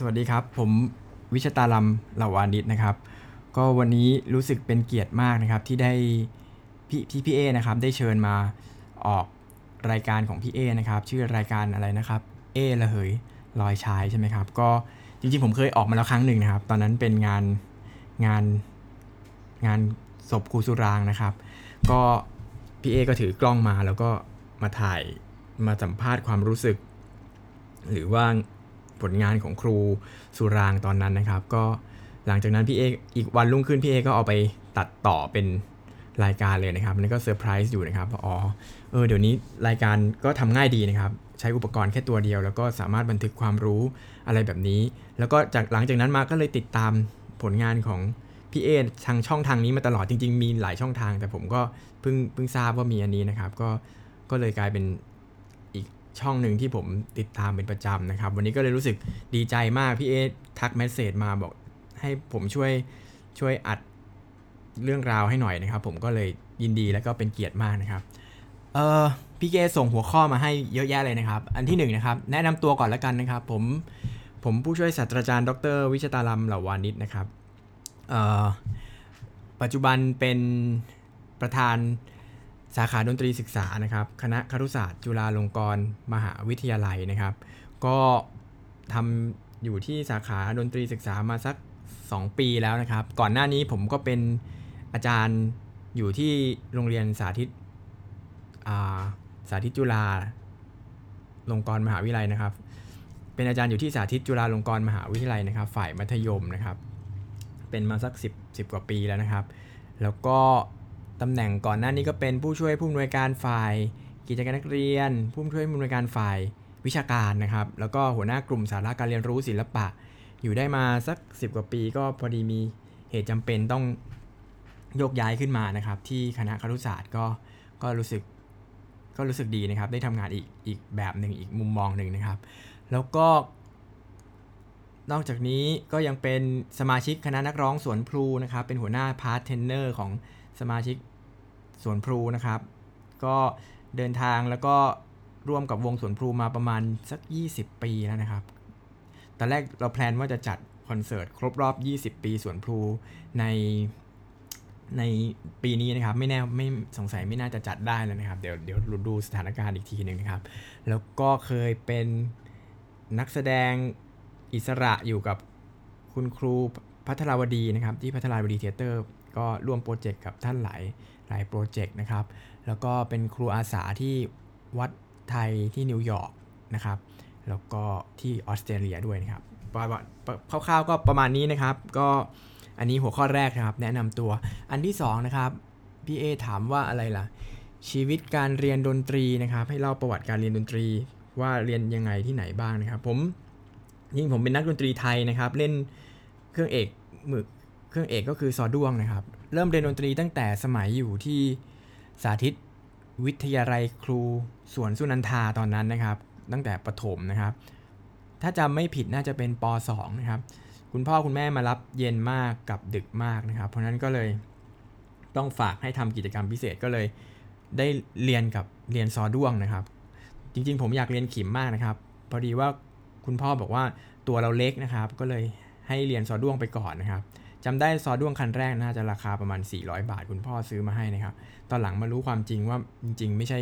สวัสดีครับ ผมวิชตาลัมเหล่าวานิชนะครับ ก็วันนี้รู้สึกเป็นเกียรติมากนะครับที่ได้พี่ที่พี่เอนะครับได้เชิญมาออกรายการของพี่เอนะครับชื่อรายการอะไรนะครับเอละเหยลอยชายใช่ไหมครับ ก็จริงๆผมเคยออกมาแล้วครั้งหนึ่งนะครับ ตอนนั้นเป็นงานงานงานศพครูสุรางนะครับ ก็พี่เอก็ถือกล้องมาแล้วก็มาถ่ายมาสัมภาษณ์ความรู้สึก หรือว่า ผลงานของครูสุรางตอนนั้นนะครับ ก็หลังจากนั้นพี่เออีกวันรุ่งขึ้นพี่เอก็เอาไปตัดต่อเป็นรายการเลยนะครับอันนี่ก็เซอร์ไพรส์อยู่นะครับว่าอ๋อเออเดี๋ยวนี้รายการก็ทำง่ายดีนะครับ ใช้อุปกรณ์แค่ตัวเดียว แล้วก็สามารถบันทึกความรู้อะไรแบบนี้ แล้วก็จากหลังจากนั้นมาก็เลยติดตามผลงานของพี่เอทางช่องทางนี้มาตลอดจริง ๆ มีหลายช่องทาง แต่ผมก็เพิ่งเพิ่งทราบว่ามีอันนี้นะครับ ก็ก็เลยกลายเป็น ช่องหนึ่งที่ผมติดตามเป็นประจำนะครับ วันนี้ก็เลยรู้สึกดีใจมากพี่เอทักเมสเซจมาบอกให้ผมช่วยช่วยอัดเรื่องราวให้หน่อยนะครับ ผมก็เลยยินดีแล้วก็เป็นเกียรติมากนะครับเออพี่เกส่งหัวข้อมาให้เยอะแยะเลยนะครับ อันที่หนึ่งนะครับแนะนำตัวก่อนแล้วกันนะครับ ผมผมผู้ช่วยศาสตราจารย์ ดร วิชตาลัมเหล่าวานิชนะครับปัจจุบันเป็นประธาน สาขาดนตรีศึกษานะครับ คณะครุศาสตร์จุฬาลงกรณ์มหาวิทยาลัยนะครับ ก็ทำอยู่ที่สาขาดนตรีศึกษามาสัก 2 ปีแล้วนะครับ ก่อนหน้านี้ผมก็เป็นอาจารย์อยู่ที่โรงเรียนสาธิตาสาธิตจุฬาลงกรณ์มหาวิทยาลัยนะครับ เป็นอาจารย์อยู่ที่สาธิตจุฬาลงกรณ์มหาวิทยาลัยนะครับ ฝ่ายมัธยมนะครับ เป็นมาสัก 10 10 กว่าปีแล้วนะครับ แล้วก็ ตำแหน่งก่อนหน้านี้ก็เป็นผู้ช่วยผู้อำนวยการฝ่าย กิจการนักเรียน ผู้ช่วยผู้อำนวยการฝ่ายวิชาการนะครับ แล้วก็หัวหน้ากลุ่มสาระการเรียนรู้ศิลปะ อยู่ได้มาสัก 10 กว่าปีก็พอดีมีเหตุจำเป็นต้องโยกย้ายขึ้นมานะครับ ที่คณะครุศาสตร์ก็ก็รู้สึกก็รู้สึกดีนะครับ ได้ทำงานอีกอีกแบบหนึ่งอีกมุมมองหนึ่งนะครับ แล้วก็ นอกจากนี้ก็ยังเป็นสมาชิกคณะนักร้องสวนพลูนะครับ เป็นหัวหน้า part tenor ของสมาชิก สวนพลูนะครับ ก็เดินทางแล้วก็ร่วมกับวงสวนพลูมาประมาณสัก 20 ปีแล้วนะครับ ตอนแรกเรา plan ว่าจะจัดคอนเสิร์ตครบรอบ 20 ปีสวนพลูในในปีนี้นะครับไม่แน่ไม่สงสัยไม่น่าจะจัดได้แล้วนะครับ เดี๋ยวเดี๋ยวดูสถานการณ์อีกทีหนึ่งนะครับ แล้วก็เคยเป็นนักแสดงอิสระอยู่กับคุณครูภัทราวดีนะครับ ที่ภัทราวดี Theatre ก็ร่วม project กับท่านหลาย หลาย project นะครับ แล้วก็เป็นครูอาสาที่วัดไทยที่นิวยอร์กนะครับ แล้วก็ที่ออสเตรเลียด้วยนะครับประวัติคร่าวๆก็ประมาณนี้นะครับ ก็อันนี้หัวข้อแรกนะครับ แนะนำตัว อันที่2นะครับพี่เอถามว่าอะไรล่ะ ชีวิตการเรียนดนตรีนะครับ ให้เล่าประวัติการเรียนดนตรีว่าเรียนยังไงที่ไหนบ้างนะครับ ผมยิ่งผมเป็นนักดนตรีไทยนะครับ เล่นเครื่องเอกมือ เครื่องเอกก็คือซอด้วงนะครับ เริ่มเรียนดนตรีตั้งแต่สมัยอยู่ที่สาธิตวิทยาลัยครูสวนสุนันทาตอนนั้นนะครับ ตั้งแต่ประถมนะครับ ถ้าจำไม่ผิดน่าจะเป็นป .2 นะครับ คุณพ่อคุณแม่มารับเย็นมากกับดึกมากนะครับ เพราะนั้นก็เลยต้องฝากให้ทำกิจกรรมพิเศษก็เลย ได้เรียนกับเรียนซอด้วงนะครับ จริงๆ ผมอยากเรียนขิมมากนะครับ พอดีว่าคุณพ่อบอกว่าตัวเราเล็กนะครับ ก็เลยให้เรียนซอด้วงไปก่อนนะครับ จำได้ซอด้วงคันแรกน่าจะราคาประมาณ 400 บาท คุณพ่อซื้อมาให้นะครับ ตอนหลังมารู้ความจริงว่าจริง ๆ ไม่ใช่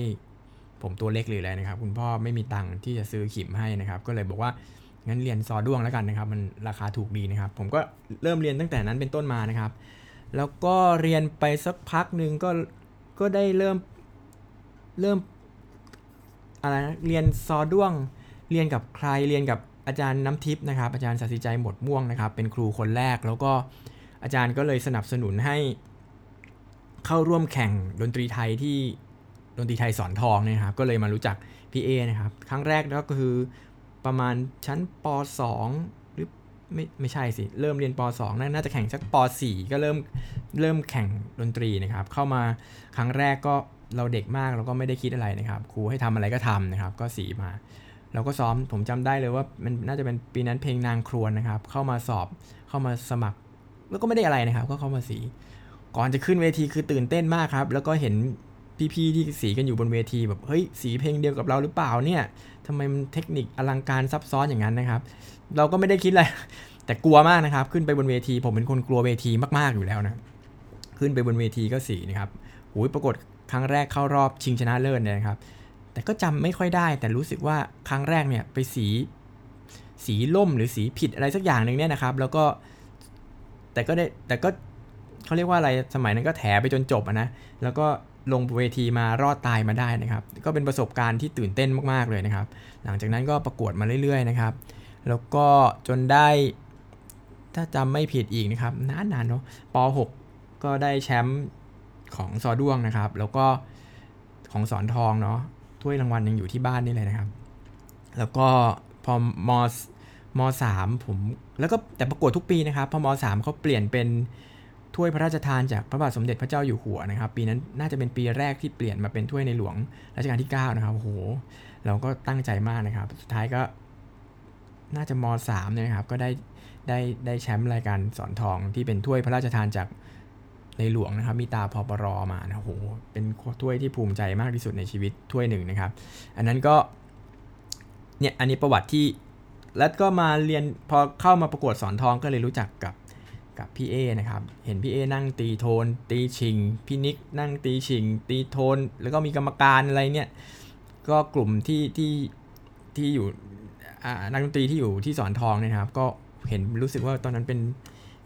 ผมตัวเล็กหรืออะไรนะครับ คุณพ่อไม่มีตังค์ที่จะซื้อขิมให้นะครับ ก็เลยบอกว่างั้นเรียนซอด้วงแล้วกันนะครับ มันราคาถูกดีนะครับ ผมก็เริ่มเรียนตั้งแต่นั้นเป็นต้นมานะครับ แล้วก็เรียนไปสักพักหนึ่งก็ก็ได้เริ่มเริ่มอะไรนะเรียนซอด้วง เรียนกับใครเรียนกับ อาจารย์น้ำทิพย์นะครับ อาจารย์สัสิใจหมดม่วงนะครับ เป็นครูคนแรก แล้วก็อาจารย์ก็เลยสนับสนุนให้เข้าร่วมแข่งดนตรีไทยที่ดนตรีไทยสอนทองนะครับ ก็เลยมารู้จักพี่เอนะครับ ครั้งแรกก็คือประมาณชั้นป .2 หรือไม่ไม่ใช่สิ เริ่มเรียนป .2 น่าจะแข่งสักป .4 ก็เริ่มเริ่มแข่งดนตรีนะครับ เข้ามาครั้งแรกก็เราเด็กมากเราก็ไม่ได้คิดอะไรนะครับ ครูให้ทำอะไรก็ทำนะครับ ก็สีมา เราก็ซ้อมผมจำได้เลยว่ามันน่าจะเป็นปีนั้นเพลงนางครวนนะครับ เข้ามาสอบเข้ามาสมัคร แล้วก็ไม่ได้อะไรนะครับ ก็เข้ามาสี ก่อนจะขึ้นเวทีคือตื่นเต้นมากครับ แล้วก็เห็นพี่ๆที่สีกันอยู่บนเวทีแบบเฮ้ยสีเพลงเดียวกับเราหรือเปล่าเนี่ยทำไมมันเทคนิคอลังการซับซ้อนอย่างนั้นนะครับ เราก็ไม่ได้คิดอะไรแต่กลัวมากนะครับ ขึ้นไปบนเวที ผมเป็นคนกลัวเวทีมากๆอยู่แล้วนะขึ้นไปบนเวทีก็สีนะครับหูยปรากฏครั้งแรกเข้ารอบชิงชนะเลิศเนี่ยครับ แต่ก็จำไม่ค่อยได้ แต่รู้สึกว่าครั้งแรกเนี่ยไปสีสีล่มหรือสีผิดอะไรสักอย่างหนึ่งเนี่ยนะครับ แล้วก็แต่ก็ได้แต่ก็เขาเรียกว่าอะไรสมัยนั้นก็แถไปจนจบนะแล้วก็ลงเวทีมารอดตายมาได้นะครับ ก็เป็นประสบการณ์ที่ตื่นเต้นมากๆเลยนะครับ หลังจากนั้นก็ประกวดมาเรื่อย ๆ นะครับ แล้วก็จนได้ถ้าจำไม่ผิดอีกนะครับนานๆเนาะป .6 ก็ได้แชมป์ของซอด้วงนะครับ แล้วก็ของสอนทองเนาะ ถ้วยรางวัลยังอยู่ที่บ้านนี่เลยนะครับ แล้วก็พอมมสามผมแล้วก็แต่ประกวดทุกปีนะครับ พอมสามเขาเปลี่ยนเป็นถ้วยพระราชทานจากพระบาทสมเด็จพระเจ้าอยู่หัวนะครับ ปีนั้นน่าจะเป็นปีแรกที่เปลี่ยนมาเป็นถ้วยในหลวงรัชกาลที่ 9 นะครับโอ้โหเราก็ตั้งใจมากนะครับ สุดท้ายก็น่าจะมสามเนี่ยครับก็ได้ได้ได้แชมป์รายการสอนทองที่เป็นถ้วยพระราชทานจาก ในหลวงนะครับ มีตาพอปรอมานะโหเป็นถ้วยที่ภูมิใจมากที่สุดในชีวิตถ้วยหนึ่งนะครับ อันนั้นก็เนี่ยอันนี้ประวัติที่แล้วก็มาเรียนพอเข้ามาประกวดสอนทองก็เลยรู้จักกับกับพี่เอนะครับ เห็นพี่เอนั่งตีโทน ตีชิง พี่นิกนั่งตีชิง ตีโทน แล้วก็มีกรรมการอะไรเนี่ย ก็กลุ่มที่ที่ที่อยู่นักดนตรีที่อยู่ที่สอนทองนะครับ ก็เห็นรู้สึกว่าตอนนั้นเป็น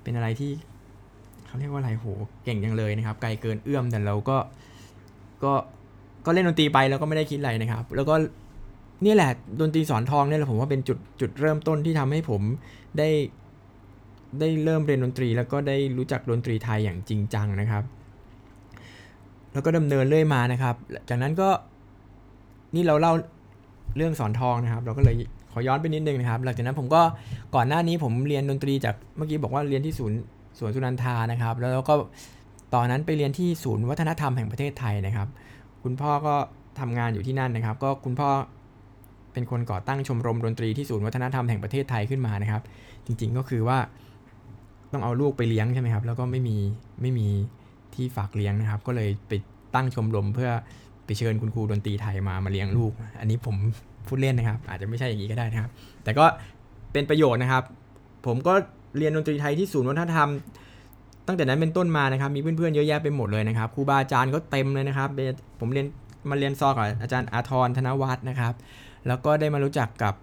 เป็นอะไรที่ เขาเรียกว่าอะไรโหเก่งจังเลยนะครับ ไกลเกินเอื้อมแต่เราก็ก็ก็เล่นดนตรีไปแล้วก็ไม่ได้คิดอะไรนะครับ แล้วก็นี่แหละดนตรีสอนทองเนี่ยแหละผมว่าเป็นจุดจุดเริ่มต้นที่ทำให้ผมได้ ได้เริ่มเรียนดนตรี แล้วก็ได้รู้จักดนตรีไทยอย่างจริงจังนะครับ แล้วก็ดำเนินเรื่อยมานะครับ จากนั้นก็นี่เราเล่าเรื่องสอนทองนะครับ เราก็เลยขอย้อนไปนิดนึงนะครับ หลังจากนั้นผมก็ก่อนหน้านี้ผมเรียนดนตรีจากเมื่อกี้บอกว่าเรียนที่ศูนย์ สวนสุนันทานะครับ แล้วก็ตอนนั้นไปเรียนที่ศูนย์วัฒนธรรมแห่งประเทศไทยนะครับ คุณพ่อก็ทำงานอยู่ที่นั่นนะครับ ก็คุณพ่อเป็นคนก่อตั้งชมรมดนตรีที่ศูนย์วัฒนธรรมแห่งประเทศไทยขึ้นมานะครับ จริงๆก็คือว่าต้องเอาลูกไปเลี้ยงใช่ไหมครับ แล้วก็ไม่มีไม่มีที่ฝากเลี้ยงนะครับ ก็เลยไปตั้งชมรมเพื่อไปเชิญคุณครูดนตรีไทยมามาเลี้ยงลูก อันนี้ผมพูดเล่นนะครับ อาจจะไม่ใช่อย่างนี้ก็ได้นะครับ แต่ก็เป็นประโยชน์นะครับ ผมก็ เรียนดนตรีไทยที่ศูนย์วัฒนธรรม ตั้งแต่นั้นเป็นต้นมานะครับ มีเพื่อนๆเยอะแยะไปหมดเลยนะครับครูบาอาจารย์ก็เต็มเลยนะครับ ผมเรียนมาเรียนซอกับอาจารย์อาทรธนวัฒน์นะครับ แล้วก็ได้มารู้จักกับ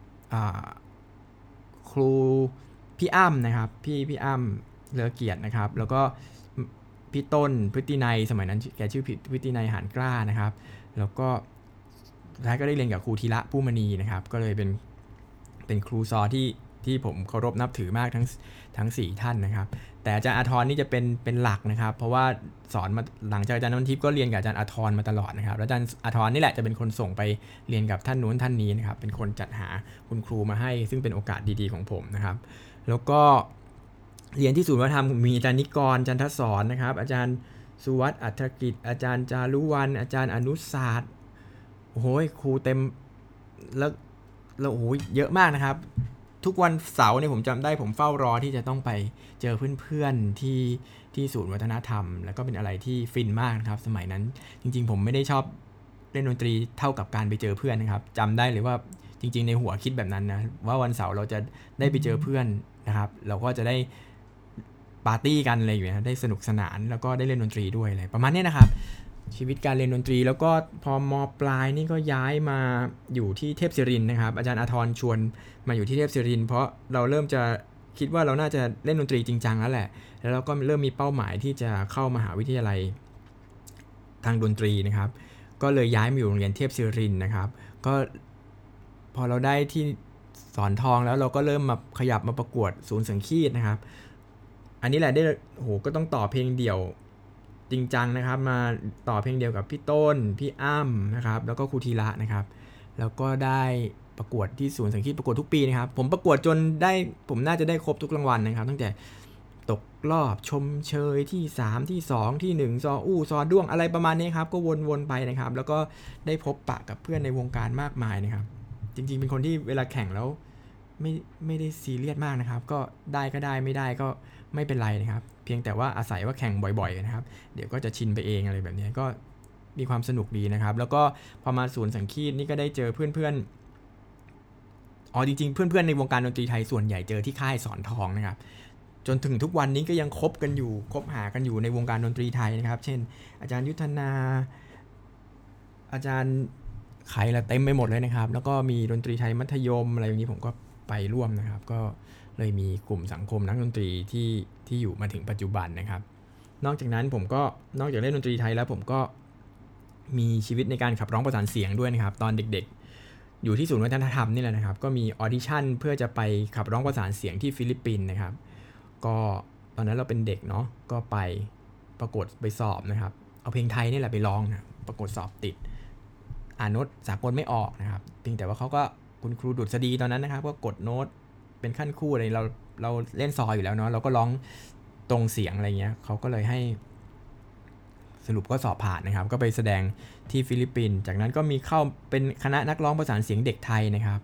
ครูพี่อ้ำนะครับ พี่พี่อ้ำเลอเกียรตินะครับ แล้วก็พี่ต้นพฤตินัยสมัยนั้นแกชื่อพฤตินัยหานกล้านะครับ แล้วก็ท้ายก็ได้เรียนกับครูธีระผู้มณีนะครับ ก็เลยเป็นเป็นครูซอที่ ที่ผมเคารพนับถือมากทั้งทั้ง 4 ท่านนะครับ แต่อาจารย์อาทรนี่จะเป็นเป็นหลักนะครับ เพราะว่าสอนมาหลังจากอาจารย์นนทิพย์ก็เรียนกับอาจารย์อาทรมาตลอดนะครับแล้วอาจารย์อาทรนี่แหละจะเป็นคนส่งไปเรียนกับท่านนู้นท่านนี้นะครับเป็นคนจัดหาคุณครูมาให้ ซึ่งเป็นโอกาสดีๆของผมนะครับ แล้วก็เรียนที่ศูนย์วัฒนธรรมมีอาจารย์นิกรจันทศรนะครับ อาจารย์สุวัตอัธกิจ อาจารย์จารุวัน อาจารย์อนุศาสตร์โอ้โหครูเต็มแล้วแล้วโอ้โหเยอะมากนะครับ ทุกวันเสาร์เนี่ยผมจำได้ผมเฝ้ารอที่จะต้องไปเจอเพื่อนๆที่ที่ศูนย์วัฒนธรรม แล้วก็เป็นอะไรที่ฟินมากนะครับ สมัยนั้นจริง ๆ ผมไม่ได้ชอบเล่นดนตรีเท่ากับการไปเจอเพื่อนนะครับจำได้เลยว่าจริง ๆ ในหัวคิดแบบนั้นนะว่าวันเสาร์เราจะได้ไปเจอเพื่อนนะครับ เราก็จะได้ปาร์ตี้กันอะไรอยู่นะได้สนุกสนานแล้วก็ได้เล่นดนตรีด้วยอะไรประมาณนี้นะครับ ชีวิตการเรียนดนตรี แล้วก็พอมปลายนี่ก็ย้ายมาอยู่ที่เทพศิรินนะครับ อาจารย์อาทรชวนมาอยู่ที่เทพศิริน เพราะเราเริ่มจะคิดว่าเราน่าจะเล่นดนตรีจริงจังแล้วแหละ แล้วเราก็เริ่มมีเป้าหมายที่จะเข้ามาหาวิทยาลัยทางดนตรีนะครับ ก็เลยย้ายมาอยู่โรงเรียนเทพศิรินนะครับ ก็พอเราได้ที่สอนทองแล้วเราก็เริ่มมาขยับมาประกวดศูนย์สังคีตนะครับ อันนี้แหละได้โหก็ต้องต่อเพลงเดี่ยว จริงจังนะครับ มาต่อเพลงเดียวกับพี่ต้น พี่อ้ำนะครับ แล้วก็ครูธีระนะครับ แล้วก็ได้ประกวดที่ศูนย์สังคีตประกวดทุกปีนะครับ ผมประกวดจนได้ผมน่าจะได้ครบทุกรางวัลนะครับ ตั้งแต่ตกรอบชมเชยที่ 3 ที่ 2 ที่ 1 ซออู้ซอด้วงอะไรประมาณนี้ครับก็วนๆไปนะครับ แล้วก็ได้พบปะกับเพื่อนในวงการมากมายนะครับ จริงๆ เป็นคนที่เวลาแข่งแล้วไม่ไม่ได้ซีเรียสมากนะครับ ก็ได้ก็ได้ไม่ได้ก็ไม่เป็นไรนะครับ เพียงแต่ว่าอาศัยว่าแข่งบ่อยๆนะครับ เดี๋ยวก็จะชินไปเองอะไรแบบนี้ก็มีความสนุกดีนะครับ แล้วก็พอมาศูนย์สังคีตนี่ก็ได้เจอเพื่อนๆอ๋อจริงๆ เพื่อนๆในวงการดนตรีไทยส่วนใหญ่เจอที่ค่ายสอนทองนะครับจนถึงทุกวันนี้ก็ยังคบกันอยู่คบหากันอยู่ในวงการดนตรีไทยนะครับ เช่น อาจารย์ยุทธนา อาจารย์ใครละเต็มไปหมดเลยนะครับ แล้วก็มีดนตรีไทยมัธยมอะไรอย่างนี้ผมก็ไปร่วมนะครับ ก็เลยมีกลุ่มสังคมนักดนตรีที่ ที่อยู่มาถึงปัจจุบันนะครับ นอกจากนั้นผมก็นอกจากเล่นดนตรีไทยแล้วผมก็มีชีวิตในการขับร้องประสานเสียงด้วยนะครับ ตอนเด็กๆ อยู่ที่ศูนย์วัฒนธรรมนี่แหละนะครับ ก็มี audition เพื่อจะไปขับร้องประสานเสียงที่ฟิลิปปินส์นะครับ ก็ตอนนั้นเราเป็นเด็กเนาะก็ไปประกวดไปสอบนะครับ เอาเพลงไทยนี่แหละไปร้องนะปรากฏสอบติดอ่านโน้ตสากลไม่ออกนะครับเพียงแต่ว่าเขาก็คุณครูดุษฎีตอนนั้นนะครับ ก็กดโน้ต เป็นขั้นคู่อะไรเราเราเล่นซออยู่แล้วเนาะเราก็ร้องตรงเสียงอะไรเงี้ยเขาก็เลยให้สรุปก็สอบผ่านนะครับ ก็ไปแสดงที่ฟิลิปปินส์จากนั้นก็มีเข้าเป็นคณะนักร้องประสานเสียงเด็กไทยนะครับ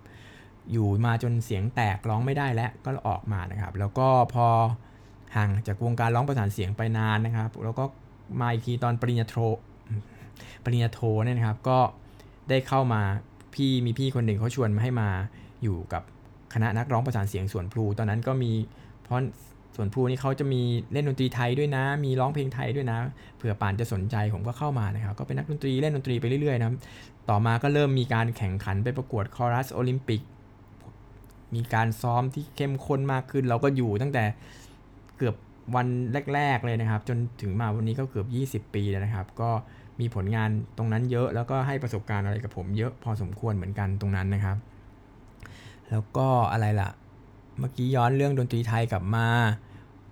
อยู่มาจนเสียงแตกร้องไม่ได้แล้วก็ออกมานะครับ แล้วก็พอห่างจากวงการร้องประสานเสียงไปนานนะครับ แล้วก็มาอีกทีตอนปริญญาโทปริญญาโทเนี่ยนะครับก็ได้เข้ามาพี่มีพี่คนหนึ่งเขาชวนมาให้มาอยู่กับ คณะนักร้องประสานเสียงส่วนพลูตอนนั้นก็มีเพราะส่วนพลูนี่เขาจะมีเล่นดนตรีไทยด้วยนะ มีร้องเพลงไทยด้วยนะเผื่อป่านจะสนใจผมก็เข้ามานะครับ ก็เป็นนักดนตรีเล่นดนตรีไปเรื่อยๆนะต่อมาก็เริ่มมีการแข่งขันไปประกวดคอรัสโอลิมปิก มีการซ้อมที่เข้มข้นมากขึ้น เราก็อยู่ตั้งแต่เกือบวันแรก ๆ เลยนะครับ จนถึงมาวันนี้ก็เกือบ 20 ปีแล้วนะครับ ก็มีผลงานตรงนั้นเยอะแล้วก็ให้ประสบการณ์อะไรกับผมเยอะพอสมควรเหมือนกันตรงนั้นนะครับ แล้วก็อะไรล่ะ เมื่อกี้ย้อนเรื่องดนตรีไทยกลับมา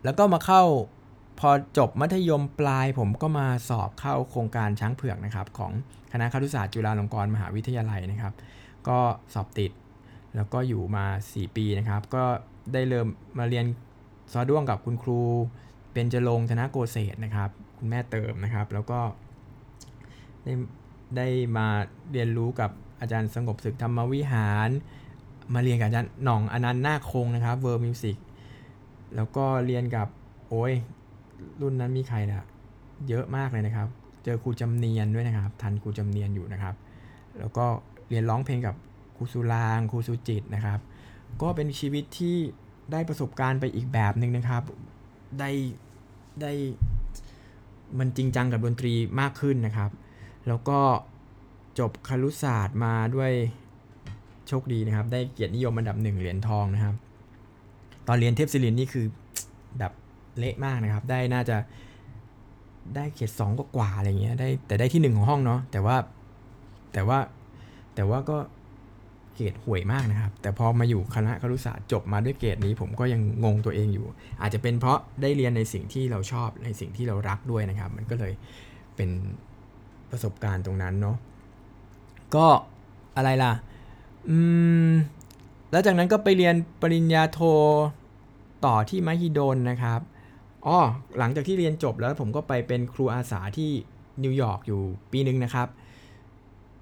แล้วก็มาเข้าพอจบมัธยมปลายผมก็มาสอบเข้าโครงการช้างเผือกนะครับ ของคณะครุศาสตร์จุฬาลงกรณ์มหาวิทยาลัยนะครับ ก็สอบติดแล้วก็อยู่มา 4 ปีนะครับ ก็ได้เริ่มมาเรียนซอด้วงกับคุณครูเบญจรงค์ธนโกเศศนะครับ คุณแม่เติมนะครับ แล้วก็ได้ได้มาเรียนรู้กับอาจารย์สงบศึกธรรมวิหาร มาเรียนกับอาจารย์หน่องอานันท์นาคคงนะครับ world music แล้วก็เรียนกับโอ้ยรุ่นนั้นมีใครนะเยอะมากเลยนะครับ เจอครูจำเนียนด้วยนะครับ ทันครูจำเนียนอยู่นะครับ แล้วก็เรียนร้องเพลงกับครูสุรางครูสุจิตนะครับ ก็เป็นชีวิตที่ได้ประสบการณ์ไปอีกแบบหนึ่งนะครับ ได้ได้มันจริงจังกับดนตรีมากขึ้นนะครับ แล้วก็จบคารุศาสตร์มาด้วย โชคดีนะครับ ได้เกียรตินิยมอันดับหนึ่งเหรียญทองนะครับ ตอนเรียนเทพศิรินนี่คือแบบเละมากนะครับ ได้น่าจะได้เกียรติสองกว่าอะไรเงี้ยได้แต่ได้ที่หนึ่งของห้องเนาะแต่ว่าแต่ว่าแต่ว่าก็เกรดห่วยมากนะครับ แต่พอมาอยู่คณะครุศาสตร์จบมาด้วยเกรดนี้ผมก็ยังงงตัวเองอยู่ อาจจะเป็นเพราะได้เรียนในสิ่งที่เราชอบในสิ่งที่เรารักด้วยนะครับ มันก็เลยเป็นประสบการณ์ตรงนั้นเนาะก็อะไรล่ะ อืม แล้วจากนั้นก็ไปเรียนปริญญาโทต่อที่มหิดลนะครับอ๋อหลังจากที่เรียนจบแล้วผมก็ไปเป็นครูอาสาที่นิวยอร์กอยู่ปีหนึ่งนะครับ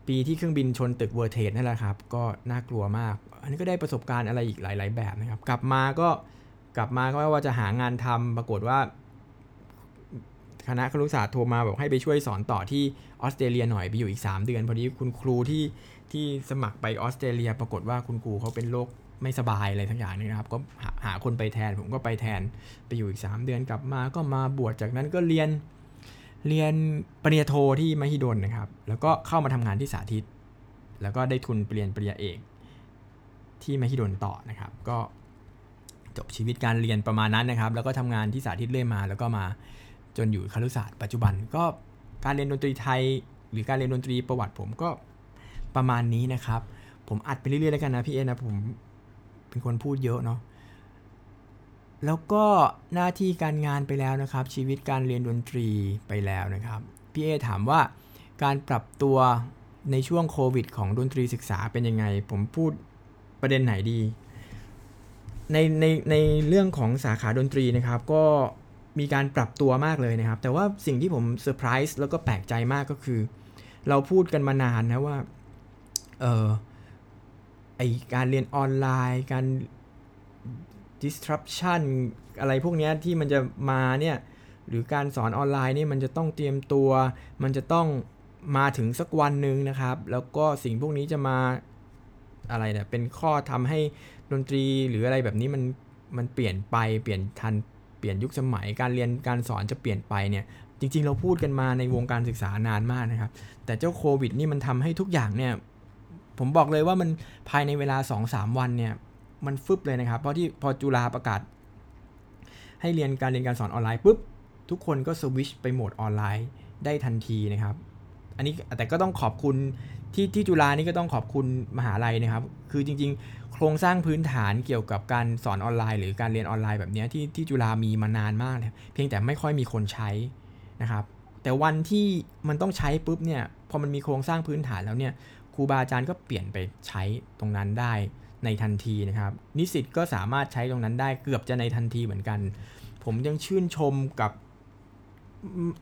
ปีที่เครื่องบินชนตึก World Trade นั่นแหละครับ ก็น่ากลัวมาก อันนี้ก็ได้ประสบการณ์อะไรอีกหลาย ๆ แบบนะครับ กลับมาก็กลับมาก็ว่าจะหางานทำปรากฏว่า คณะครุศาสตร์โทรมาบอกให้ไปช่วยสอนต่อที่ออสเตรเลียหน่อยไปอยู่อีก 3 เดือน พอดีคุณครูที่ ที่สมัครไปออสเตรเลีย ปรากฏว่าคุณครูเขาเป็นโรคไม่สบายอะไรทั้งอย่างนี้นะครับ ก็หาหาคนไปแทน ผมก็ไปแทนไปอยู่อีก 3 เดือนกลับมาก็มาบวชจากนั้นก็เรียนเรียนปริญญาโทที่มหิดลนะครับ แล้วก็เข้ามาทำงานที่สาธิต แล้วก็ได้ทุนเปลี่ยนปริญญาเอก ที่มหิดลต่อนะครับ ก็จบชีวิตการเรียนประมาณนั้นนะครับ แล้วก็ทำงานที่สาธิตเรื่อยมา แล้วก็มาจนอยู่คารุศาสตร์ปัจจุบัน ก็การเรียนดนตรีไทย หรือการเรียนดนตรีประวัติผมก็ ประมาณนี้นะครับ ผมอัดไปเรื่อยๆแล้วกันนะพี่เอนะผมเป็นคนพูดเยอะเนาะแล้วก็หน้าที่การงานไปแล้วนะครับ ชีวิตการเรียนดนตรีไปแล้วนะครับพี่เอถามว่าการปรับตัวในช่วงโควิด ของดนตรีศึกษาเป็นยังไง ผมพูดประเด็นไหนดี ในในในเรื่องของสาขาดนตรีนะครับ ก็มีการปรับตัวมากเลยนะครับ แต่ว่าสิ่งที่ผมเซอร์ไพรส์แล้วก็แปลกใจมากก็คือ เราพูดกันมานานนะว่า ไอการเรียนออนไลน์การ disruption อะไรพวกนี้ที่มันจะมาเนี่ยหรือการสอนออนไลน์นี่มันจะต้องเตรียมตัว มันจะต้องมาถึงสักวันหนึ่งนะครับ แล้วก็สิ่งพวกนี้จะมาอะไรเนี่ยเป็นข้อทำให้ดนตรีหรืออะไรแบบนี้มันมันเปลี่ยนไปเปลี่ยนทันเปลี่ยนยุคสมัยการเรียนการสอนจะเปลี่ยนไปเนี่ยจริง ๆ เราพูดกันมาในวงการศึกษานานมากนะครับ แต่เจ้าโควิดนี่มันทำให้ทุกอย่างเนี่ย ผมบอกเลยว่ามันภายในเวลา 2-3 วันเนี่ย มันฟึบเลยนะครับ เพราะที่พอจุฬาประกาศ ให้เรียนการเรียนการสอนออนไลน์ปุ๊บ ทุกคนก็สวิชไปโหมดออนไลน์ได้ทันทีนะครับ อันนี้แต่ก็ต้องขอบคุณที่ที่จุฬานี่ก็ต้องขอบคุณมหาลัยนะครับ คือจริง ๆ โครงสร้างพื้นฐานเกี่ยวกับการสอนออนไลน์ หรือการเรียนออนไลน์แบบนี้ที่ที่จุฬามีมานานมากเลยเพียงแต่ไม่ค่อยมีคนใช้นะครับแต่วันที่มันต้องใช้ปุ๊บเนี่ยพอมันมีโครงสร้างพื้นฐานแล้วเนี่ย รูบาอาจารย์ก็เปลี่ยนไปใช้ตรงนั้นได้ในทันทีนะครับ นิสิตก็สามารถใช้ตรงนั้นได้เกือบจะในทันทีเหมือนกัน ผมยังชื่นชมกับ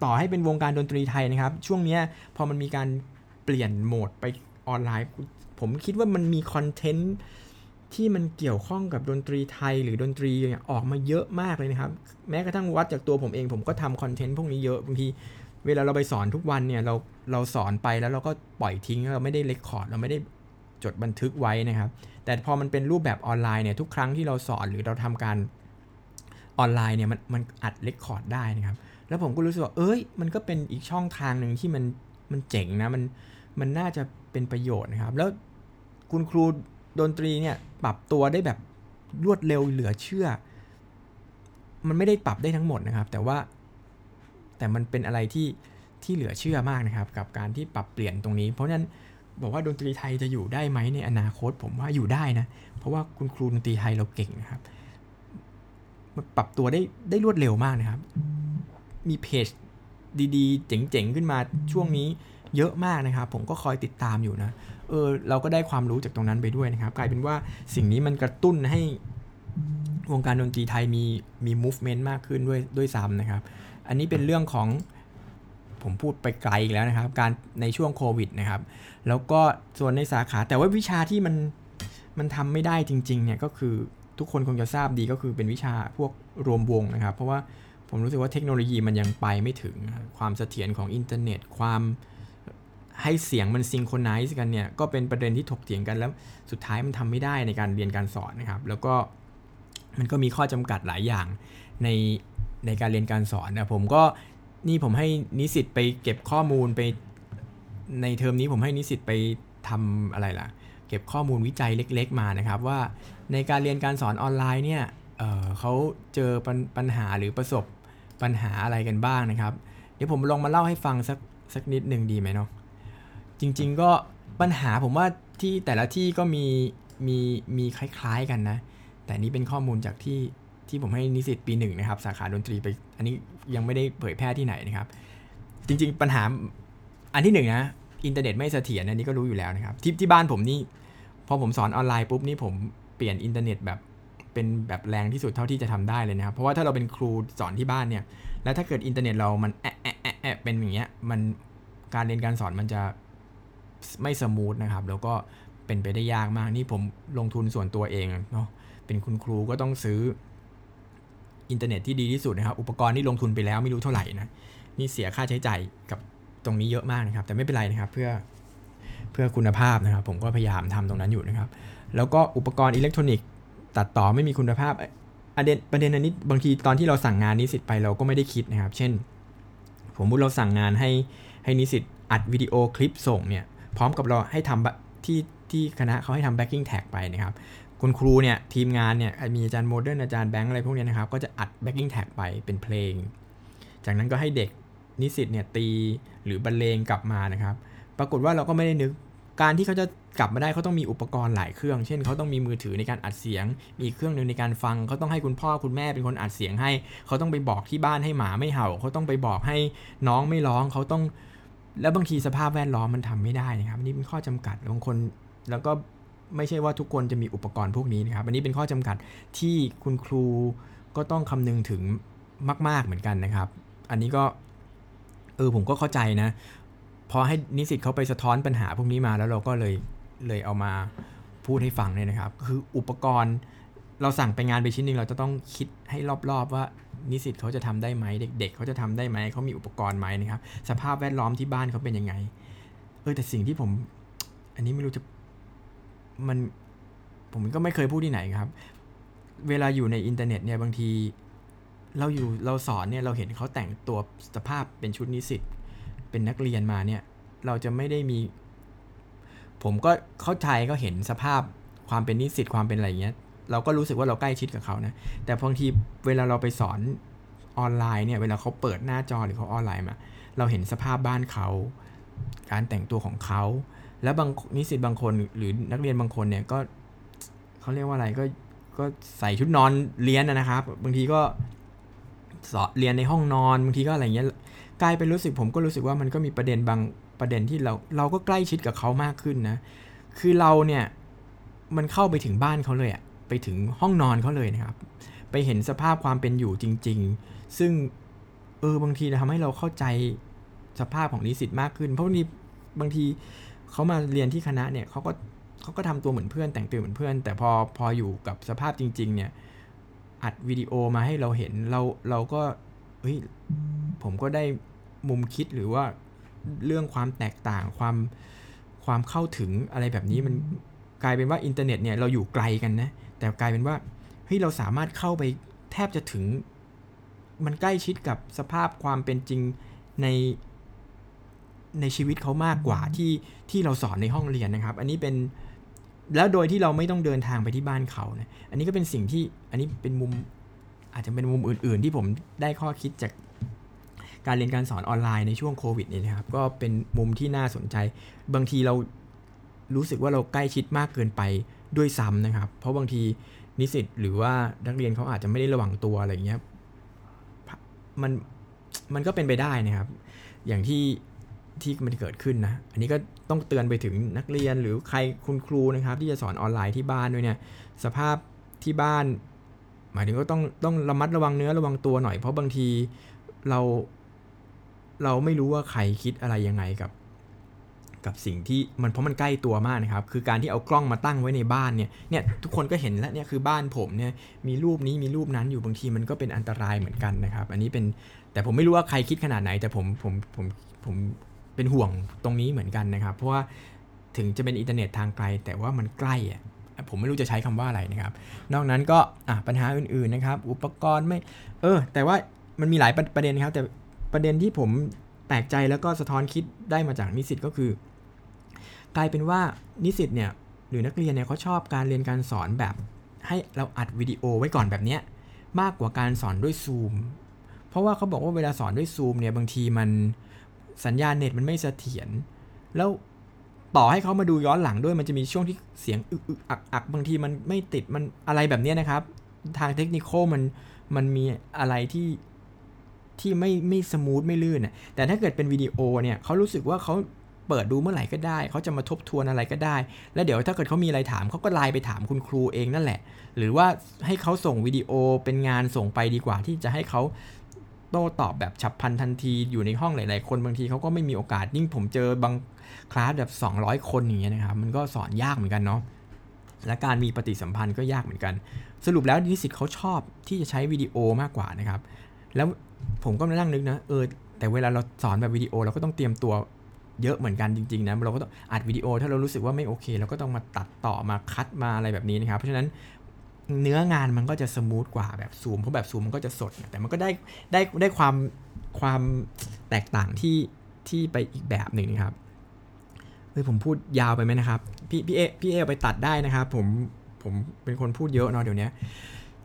ต่อให้เป็นวงการดนตรีไทยนะครับ ช่วงนี้พอมันมีการเปลี่ยนโหมดไปออนไลน์ ผมคิดว่ามันมีคอนเทนต์ที่มันเกี่ยวข้องกับดนตรีไทยหรือดนตรีออกมาเยอะมากเลยนะครับ แม้กระทั่งวัดจากตัวผมเองผมก็ทำคอนเทนต์พวกนี้เยอะบางที เวลาเราไปสอนทุกวันเนี่ยเราเราสอนไปแล้วเราก็ปล่อยทิ้งเราไม่ได้ record เราไม่ได้จดบันทึกไว้นะครับ แต่พอมันเป็นรูปแบบออนไลน์เนี่ยทุกครั้งที่เราสอนหรือเราทำการออนไลน์เนี่ยมันมันอัด record ได้นะครับ แล้วผมก็รู้สึกว่าเอ้ย มันก็เป็นอีกช่องทางหนึ่งที่มันมันเจ๋งนะมันมันน่าจะเป็นประโยชน์นะครับ แล้วคุณครูดนตรีเนี่ยปรับตัวได้แบบรวดเร็วเหลือเชื่อ มันไม่ได้ปรับได้ทั้งหมดนะครับ แต่ว่า แต่มันเป็นอะไรที่ที่เหลือเชื่อมากนะครับ กับการที่ปรับเปลี่ยนตรงนี้ เพราะฉะนั้นบอกว่าดนตรีไทยจะอยู่ได้ไหมในอนาคตผมว่าอยู่ได้นะ เพราะว่าคุณครูดนตรีไทยเราเก่งนะครับมันปรับตัวได้ได้รวดเร็วมากนะครับ มีเพจดีๆ เจ๋งๆ ขึ้นมาช่วงนี้เยอะมากนะครับ ผมก็คอยติดตามอยู่นะเออเราก็ได้ความรู้จากตรงนั้นไปด้วยนะครับ กลายเป็นว่าสิ่งนี้มันกระตุ้นให้วงการดนตรีไทยมีมี movement มากขึ้นด้วยด้วยซ้ำนะครับ อันนี้เป็นเรื่องของผมพูดไปไกลอีกแล้วนะครับ การในช่วงโควิดนะครับ แล้วก็ส่วนในสาขาแต่ว่าวิชาที่มันมันทำไม่ได้จริง ๆ เนี่ยก็คือทุกคนคงจะทราบดีก็คือเป็นวิชาพวกรวมวงนะครับ เพราะว่าผมรู้สึกว่าเทคโนโลยีมันยังไปไม่ถึง ความเสถียรของอินเทอร์เน็ต ความให้เสียงมัน synchronize กันเนี่ยก็เป็นประเด็นที่ถกเถียงกันแล้วสุดท้ายมันทำไม่ได้ในการเรียนการสอนนะครับ แล้วก็มันก็มีข้อจำกัดหลายอย่างใน ในการเรียนการสอนนะผมก็นี่ผมให้นิสิตไปเก็บข้อมูลไป ในเทอมนี้ผมให้นิสิตไปทำอะไรล่ะ เก็บข้อมูลวิจัยเล็ก ๆ มานะครับว่าในการเรียนการสอนออนไลน์เนี่ยเเขาเจอปปัญหาหรือประสบปัญหาอะไรกันบ้างนะครับ เดี๋ยวผมลองมาเล่าให้ฟังสักสักนิดหนึ่งดีไหมเนาะจริง ๆ ก็ปัญหาผมว่าที่แต่ละที่ก็มีมีมีคล้าย ๆ กันนะ แต่นี้เป็นข้อมูลจากที่ ที่ผมให้นิสิตปีหนึ่งนะครับ สาขาดนตรีไปอันนี้ยังไม่ได้เผยแพร่ที่ไหนนะครับ จริง ๆ ปัญหาอันที่หนึ่งนะอินเทอร์เน็ตไม่เสถียรอันนี้ก็รู้อยู่แล้วนะครับ ที่ที่บ้านผมนี่พอผมสอนออนไลน์ปุ๊บนี่ผมเปลี่ยนอินเทอร์เน็ตแบบเป็นแบบแรงที่สุดเท่าที่จะทำได้เลยนะครับ เพราะว่าถ้าเราเป็นครูสอนที่บ้านเนี่ย แล้วถ้าเกิดอินเทอร์เน็ตเรามันแอะแอะแอะเป็นอย่างเงี้ย มันการเรียนการสอนมันจะไม่ smooth นะครับ แล้วก็เป็นไปได้ยากมาก นี่ผมลงทุนส่วนตัวเองเนาะ เป็นคุณครูก็ต้องซื้อ อินเทอร์เน็ตที่ดีที่สุดนะครับ อุปกรณ์ที่ลงทุนไปแล้วไม่รู้เท่าไหร่นะ นี่เสียค่าใช้จ่ายกับตรงนี้เยอะมากนะครับ แต่ไม่เป็นไรนะครับ เพื่อเพื่อคุณภาพนะครับ ผมก็พยายามทำตรงนั้นอยู่นะครับ แล้วก็อุปกรณ์อิเล็กทรอนิกส์ ตัดต่อไม่มีคุณภาพประเด็นประเด็นอันนี้บางทีตอนที่เราสั่งงานนิสิตไปเราก็ไม่ได้คิดนะครับ เช่น ผมพูดเราสั่งงานให้ให้นิสิตอัดวิดีโอคลิปส่งเนี่ย พร้อมกับเราให้ทำที่ที่คณะเขาให้ทำ backing track ไปนะครับ คุณครูเนี่ยทีมงานเนี่ยมีอาจารย์โมเดิร์นอาจารย์แบงค์อะไรพวกนี้นะครับก็จะอัด backing track ไปเป็นเพลง จากนั้นก็ให้เด็กนิสิตเนี่ยตีหรือบรรเลงกลับมานะครับ ปรากฏว่าเราก็ไม่ได้นึกการที่เขาจะกลับมาได้เขาต้องมีอุปกรณ์หลายเครื่อง เช่นเขาต้องมีมือถือในการอัดเสียง มีเครื่องหนึ่งในการฟัง เขาต้องให้คุณพ่อคุณแม่เป็นคนอัดเสียงให้ เขาต้องไปบอกที่บ้านให้หมาไม่เห่า เขาต้องไปบอกให้น้องไม่ร้อง เขาต้อง แล้วบางทีสภาพแวดล้อมมันทำไม่ได้นะครับ นี่เป็นข้อจำกัดบางคน แล้วก็ ไม่ใช่ว่าทุกคนจะมีอุปกรณ์พวกนี้นะครับ อันนี้เป็นข้อจำกัดที่คุณครูก็ต้องคำนึงถึงมาก ๆเหมือนกันนะครับ อันนี้ก็เออผมก็เข้าใจนะพอให้นิสิตเขาไปสะท้อนปัญหาพวกนี้มาแล้วเราก็เลยเลยเอามาพูดให้ฟังเนี่ยนะครับ คืออุปกรณ์เราสั่งไปงานไปชิ้นหนึ่งเราจะต้องคิดให้รอบๆว่านิสิตเขาจะทำได้ไหมเด็ก ๆ เขาจะทำได้ไหมเขามีอุปกรณ์ไหมนะครับ สภาพแวดล้อมที่บ้านเขาเป็นยังไงเออแต่สิ่งที่ผม อันนี้ไม่รู้จะ มันผมก็ไม่เคยพูดที่ไหนครับ เวลาอยู่ในอินเทอร์เน็ตเนี่ยบางที เราอยู่เราสอนเนี่ยเราเห็นเขาแต่งตัวสภาพเป็นชุดนิสิตเป็นนักเรียนมาเนี่ย เราจะไม่ได้มี ผมก็เข้าใจก็เห็นสภาพความเป็นนิสิตความเป็นอะไรเงี้ย เราก็รู้สึกว่าเราใกล้ชิดกับเขานะ แต่บางทีเวลาเราไปสอนออนไลน์เนี่ยเวลาเขาเปิดหน้าจอหรือเขาออนไลน์มา เราเห็นสภาพบ้านเขา การแต่งตัวของเขา แล้วบางนิสิตบางคนหรือนักเรียนบางคนเนี่ยก็เขาเรียกว่าอะไรก็ก็ใส่ชุดนอนเรียนนะครับ บางทีก็สอนเรียนในห้องนอนบางทีก็อะไรเงี้ยกลายเป็นรู้สึกผมก็รู้สึกว่ามันก็มีประเด็นบางประเด็นที่เราเราก็ใกล้ชิดกับเขามากขึ้นนะ คือเราเนี่ยมันเข้าไปถึงบ้านเขาเลยอะไปถึงห้องนอนเขาเลยนะครับ ไปเห็นสภาพความเป็นอยู่จริง ๆ ซึ่งเออบางทีทำให้เราเข้าใจสภาพของนิสิตมากขึ้น เพราะบางทีบางที เขามาเรียนที่คณะเนี่ยเขาก็เขาก็ทำตัวเหมือนเพื่อนแต่งตัวเหมือนเพื่อน แต่พอพออยู่กับสภาพจริง ๆ เนี่ยอัดวิดีโอมาให้เราเห็นเราเราก็เฮ้ยผมก็ได้มุมคิดหรือว่าเรื่องความแตกต่างความความเข้าถึงอะไรแบบนี้มันกลายเป็นว่าอินเทอร์เน็ตเนี่ยเราอยู่ไกลกันนะ แต่กลายเป็นว่าเฮ้ยเราสามารถเข้าไปแทบจะถึง มันใกล้ชิดกับสภาพความเป็นจริงใน ในชีวิตเขามากกว่าที่ที่เราสอนในห้องเรียนนะครับ อันนี้เป็นแล้วโดยที่เราไม่ต้องเดินทางไปที่บ้านเขานะอันนี้ก็เป็นสิ่งที่อันนี้เป็นมุมอาจจะเป็นมุมอื่น ๆ ที่ผมได้ข้อคิดจากการเรียนการสอนออนไลน์ในช่วงโควิดนี่นะครับ ก็เป็นมุมที่น่าสนใจ บางทีเรารู้สึกว่าเราใกล้ชิดมากเกินไปด้วยซ้ำนะครับ เพราะบางทีนิสิตหรือว่านักเรียนเขาอาจจะไม่ได้ระวังตัวอะไรเงี้ยมันมันก็เป็นไปได้นะครับ อย่างที่ ที่มันเกิดขึ้นนะ อันนี้ก็ต้องเตือนไปถึงนักเรียนหรือใครคุณครูนะครับ ที่จะสอนออนไลน์ที่บ้านด้วยเนี่ยสภาพที่บ้าน หมายถึงก็ต้องต้องระมัดระวังเนื้อระวังตัวหน่อยเพราะบางทีเราเราไม่รู้ว่าใครคิดอะไรยังไงกับ กับสิ่งที่มันเพราะมันใกล้ตัวมากนะครับ คือการที่เอากล้องมาตั้งไว้ในบ้านเนี่ยเนี่ยทุกคนก็เห็นแล้วเนี่ยคือบ้านผมเนี่ยมีรูปนี้มีรูปนั้นอยู่บางทีมันก็เป็นอันตรายเหมือนกันนะครับ อันนี้เป็นแต่ผมไม่รู้ว่าใครคิดขนาดไหน แต่ผมผมผมผม เป็นห่วงตรงนี้เหมือนกันนะครับ เพราะว่าถึงจะเป็นอินเทอร์เน็ตทางไกล แต่ว่ามันใกล้อะผมไม่รู้จะใช้คำว่าอะไรนะครับ นอกนั้นก็ปัญหาอื่นๆนะครับ อุปกรณ์ไม่ เออ แต่ว่ามันมีหลายประเด็นครับ แต่ประเด็นที่ผมแปลกใจแล้วก็สะท้อนคิดได้มาจากนิสิตก็คือ กลายเป็นว่านิสิตเนี่ยหรือนักเรียนเนี่ยเขาชอบการเรียนการสอนแบบ ให้เราอัดวิดีโอไว้ก่อนแบบเนี้ยมากกว่าการสอนด้วยซูม เพราะว่าเขาบอกว่าเวลาสอนด้วยซูมเนี่ยบางทีมัน สัญญาณเน็ตมันไม่เสถียรแล้วต่อให้เขามาดูย้อนหลังด้วยมันจะมีช่วงที่เสียงอึกอึกอักอักบางทีมันไม่ติดมันอะไรแบบนี้นะครับ ทางเทคนิคมันมันมีอะไรที่ที่ไม่ไม่ smooth ไม่ลื่นอะแต่ถ้าเกิดเป็นวิดีโอเนี่ยเขารู้สึกว่าเขาเปิดดูเมื่อไหร่ก็ได้ เขาจะมาทบทวนอะไรก็ได้ แล้วเดี๋ยวถ้าเกิดเขามีอะไรถามเขาก็ไลน์ไปถามคุณครูเองนั่นแหละ หรือว่าให้เขาส่งวิดีโอเป็นงานส่งไปดีกว่าที่จะให้เขา โต้ตอบแบบฉับพลันทันทีอยู่ในห้องหลาย ๆ คนบางทีเขาก็ไม่มีโอกาสยิ่งผมเจอบางคลาสแบบ 200 คนอย่างเงี้ยนะครับมันก็สอนยากเหมือนกันเนาะและการมีปฏิสัมพันธ์ก็ยากเหมือนกัน สรุปแล้วนิสิตเขาชอบที่จะใช้วิดีโอมากกว่านะครับ แล้วผมก็มานั่งนึกนะเออแต่เวลาเราสอนแบบวิดีโอเราก็ต้องเตรียมตัวเยอะเหมือนกันจริงๆนะเราก็ต้องอัดวิดีโอถ้าเรารู้สึกว่าไม่โอเคเราก็ต้องมาตัดต่อมาคัดมาอะไรแบบนี้นะครับ เพราะฉะนั้น เนื้องานมันก็จะสมูทกว่าแบบซูมเพราะแบบซูมมันก็จะสด แต่มันก็ได้ได้ได้ความความแตกต่างที่ที่ไปอีกแบบหนึ่งนะครับเฮ้ยผมพูดยาวไปไหมนะครับ พี่พี่เอพี่เอไปตัดได้นะครับ ผมผมเป็นคนพูดเยอะเนาะเดี๋ยวนี้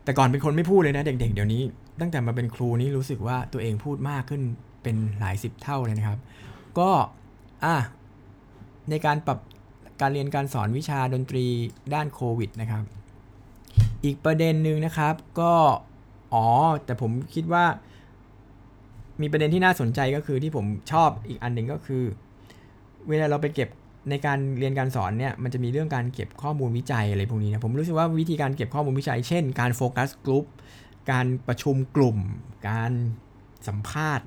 แต่ก่อนเป็นคนไม่พูดเลยนะเด็ก ๆ เดี๋ยวนี้ ตั้งแต่มาเป็นครูนี่รู้สึกว่าตัวเองพูดมากขึ้นเป็นหลายสิบเท่าเลยนะครับ ก็อะในการปรับการเรียนการสอนวิชาดนตรีด้านโควิดนะครับ อีกประเด็นหนึ่งนะครับก็อ๋อแต่ผมคิดว่า มีประเด็นที่น่าสนใจก็คือที่ผมชอบอีกอันหนึ่งก็คือ เวลาเราไปเก็บในการเรียนการสอนเนี่ยมันจะมีเรื่องการเก็บข้อมูลวิจัยอะไรพวกนี้นะผมรู้สึกว่าวิธีการเก็บข้อมูลวิจัย เช่น การโฟกัสกลุ่มการประชุมกลุ่ม การสัมภาษณ์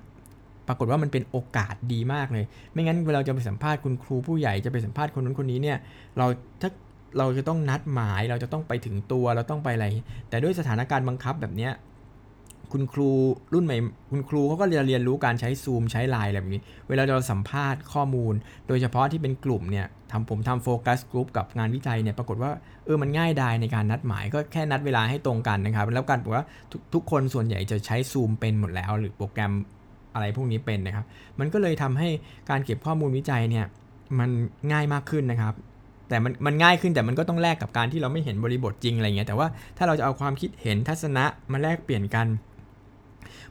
ปรากฏว่ามันเป็นโอกาสดีมากเลย ไม่งั้นเวลาจะไปสัมภาษณ์คุณครูผู้ใหญ่จะไปสัมภาษณ์คนนั้นคนนี้เนี่ยเราถ้า เราจะต้องนัดหมายเราจะต้องไปถึงตัวเราต้องไปอะไร แต่ด้วยสถานการณ์บังคับแบบนี้คุณครูรุ่นใหม่ คุณครูเขาก็จะเรียนรู้การใช้ซูมใช้ไลน์อะไรแบบนี้ เวลาเราสัมภาษณ์ข้อมูล โดยเฉพาะที่เป็นกลุ่มเนี่ยทำผมทำโฟกัสกลุ่มกับงานวิจัยเนี่ยปรากฏว่าเออมันง่ายดายในการนัดหมาย ก็แค่นัดเวลาให้ตรงกันนะครับ แล้วกันบอกว่าททุกคนส่วนใหญ่จะใช้ซูมเป็นหมดแล้ว หรือโปรแกรมอะไรพวกนี้เป็นนะครับ มันก็เลยทำให้การเก็บข้อมูลวิจัยเนี่ยมันง่ายมากขึ้นนะครับ แต่มันมันง่ายขึ้นแต่มันก็ต้องแลกกับการที่เราไม่เห็นบริบทจริงอะไรเงี้ยแต่ว่าถ้าเราจะเอาความคิดเห็นทัศนะมาแลกเปลี่ยนกัน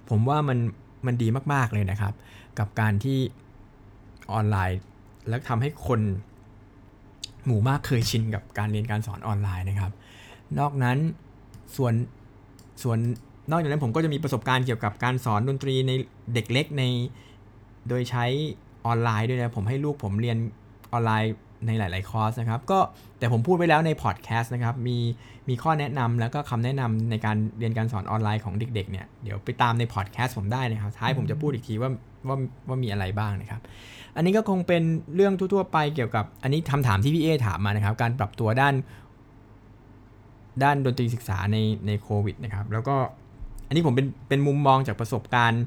ผมว่ามันมันดีมากๆเลยนะครับ กับการที่ออนไลน์ แล้วทำให้คนหมู่มากเคยชินกับการเรียนการสอนออนไลน์นะครับ นอกนั้นส่วนส่วนนอกจากนั้นผมก็จะมีประสบการณ์เกี่ยวกับการสอนดนตรีในเด็กเล็กในโดยใช้ออนไลน์ด้วยนะผมให้ลูกผมเรียนออนไลน์ ในหลาย ๆ คอร์สนะครับ ก็แต่ผมพูดไปแล้วในพอดแคสต์นะครับ มีมีข้อแนะนำแล้วก็คำแนะนำในการเรียนการสอนออนไลน์ของเด็ก ๆ เนี่ย เดี๋ยวไปตามในพอดแคสต์ผมได้นะครับ ท้ายผมจะพูดอีกทีว่าว่าว่ามีอะไรบ้างนะครับ อันนี้ก็คงเป็นเรื่องทั่ว ๆ ไปเกี่ยวกับอันนี้คำถามที่พี่เอถามมานะครับ การปรับตัวด้าน ด้านดนตรีศึกษาในในโควิดนะครับ แล้วก็อันนี้ผมเป็นเป็นมุมมองจากประสบการณ์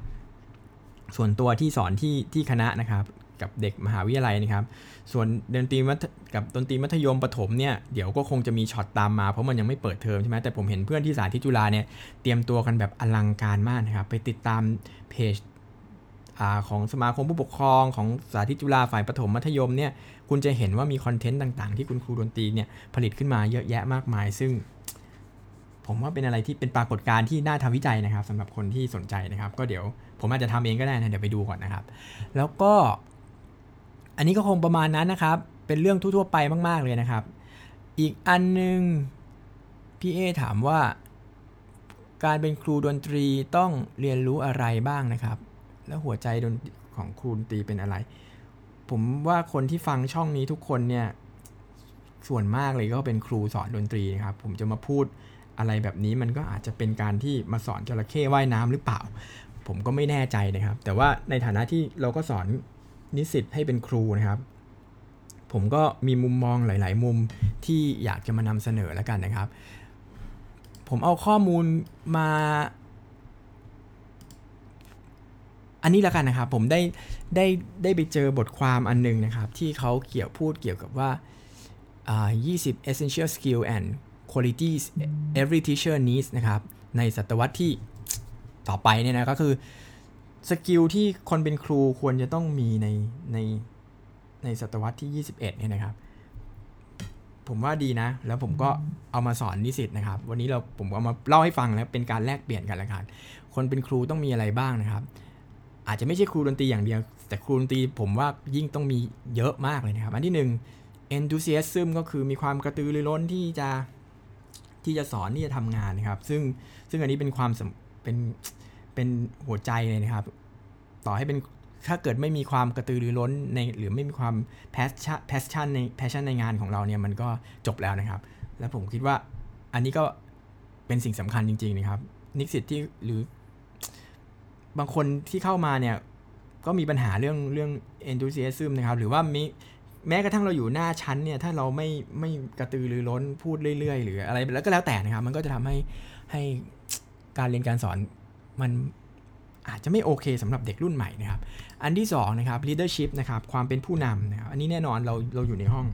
ส่วนตัวที่สอนที่ที่คณะนะครับ กับเด็กมหาวิทยาลัยนะครับ ส่วนดนตรีมัธกับดนตรีมัธยมประถมเนี่ยเดี๋ยวก็คงจะมีช็อตตามมาเพราะมันยังไม่เปิดเทอมใช่ไหมแต่ผมเห็นเพื่อนที่สาธิตจุฬาเนี่ยเตรียมตัวกันแบบอลังการมากนะครับไปติดตามเพจของสมาคมผู้ปกครองของสาธิตจุฬาฝ่ายประถมมัธยมเนี่ยคุณจะเห็นว่ามีคอนเทนต์ต่างๆ ที่คุณครูดนตรีเนี่ยผลิตขึ้นมาเยอะแยะมากมาย ซึ่ง ผมว่าเป็นอะไรที่เป็นปรากฏการณ์ที่น่าทำวิจัยนะครับสำหรับคนที่สนใจนะครับ ก็เดี๋ยวผมอาจจะทำเองก็ได้นะเดี๋ยวไปดูก่อนนะครับ แล้วก็ อันนี้ก็คงประมาณนั้นนะครับ เป็นเรื่องทั่วๆไปมากๆเลยนะครับ อีกอันหนึ่งพี่เอถามว่า การเป็นครูดนตรีต้องเรียนรู้อะไรบ้างนะครับ แล้วหัวใจของครูดนตรีเป็นอะไร ผมว่าคนที่ฟังช่องนี้ทุกคนเนี่ยส่วนมากเลยก็เป็นครูสอนดนตรีนะครับ ผมจะมาพูดอะไรแบบนี้มันก็อาจจะเป็นการที่มาสอนจระเข้ว่ายน้ำหรือเปล่า ผมก็ไม่แน่ใจนะครับ แต่ว่าในฐานะที่เราก็สอน นิสิตให้เป็นครูนะครับ ผมก็มีมุมมองหลาย ๆ มุมที่อยากจะมานำเสนอแล้วกันนะครับ ผมเอาข้อมูลมา อันนี้แล้วกันนะครับ ผมได้ได้ได้ไปเจอบทความอันหนึงนะครับ ที่เขาเกี่ยวพูดเกี่ยวกับว่าอ่า 20 essential skill and qualities every teacher needs นะครับ ในศตวรรษที่ต่อไปเนี่ยนะก็คือ สกิลที่คนเป็นครูควรจะต้องมีในในในศตวรรษที่ 21เนี่ยนะครับ ผมว่าดีนะ แล้วผมก็เอามาสอนนิสิตนะครับ วันนี้เราผมเอามาเล่าให้ฟังแล้วเป็นการแลกเปลี่ยนกันละกันคนเป็นครูต้องมีอะไรบ้างนะครับ อาจจะไม่ใช่ครูดนตรีอย่างเดียว แต่ครูดนตรีผมว่ายิ่งต้องมีเยอะมากเลยนะครับ อันที่หนึ่ง enthusiasm ก็คือมีความกระตือรือร้นที่จะที่จะสอนที่จะทำงานนะครับ ซึ่งซึ่งอันนี้เป็นความเป็น เป็นหัวใจเลยนะครับ ต่อให้เป็นถ้าเกิดไม่มีความกระตือรือร้นในหรือไม่มีความ passion passion ใน passion ในงานของเราเนี่ยมันก็จบแล้วนะครับ และผมคิดว่าอันนี้ก็เป็นสิ่งสำคัญจริง ๆ นะครับ นิสิตที่หรือบางคนที่เข้ามาเนี่ยก็มีปัญหาเรื่องเรื่อง enthusiasm นะครับ หรือว่ามีแม้กระทั่งเราอยู่หน้าชั้นเนี่ยถ้าเราไม่ไม่กระตือรือร้นพูดเรื่อย ๆ หรืออะไรแล้วก็แล้วแต่นะครับ มันก็จะทำให้ให้การเรียนการสอน มันอาจจะไม่โอเคสำหรับเด็กรุ่นใหม่นะครับ อันที่2นะครับ leadership นะครับ ความเป็นผู้นำนะครับ อันนี้แน่นอนเราเราอยู่ในห้อง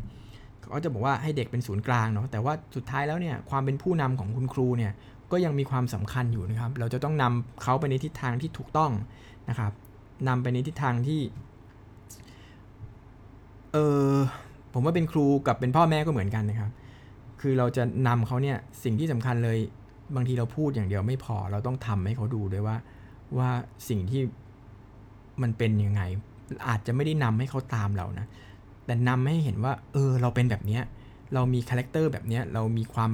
เขาจะบอกว่าให้เด็กเป็นศูนย์กลางเนาะ แต่ว่าสุดท้ายแล้วเนี่ยความเป็นผู้นำของคุณครูเนี่ยก็ยังมีความสำคัญอยู่นะครับ เราจะต้องนำเขาไปในทิศทางที่ถูกต้องนะครับนำไปในทิศทางที่ เออผมว่าเป็นครูกับเป็นพ่อแม่ก็เหมือนกันนะครับ คือเราจะนำเขาเนี่ยสิ่งที่สำคัญเลย บางทีเราพูดอย่างเดียวไม่พอ เราต้องทำให้เขาดูด้วยว่า ว่าสิ่งที่มันเป็นยังไง อาจจะไม่ได้นำให้เขาตามเรานะ แต่นำให้เห็นว่า เออ เราเป็นแบบเนี้ย เรามี character แบบเนี้ย เรามีความ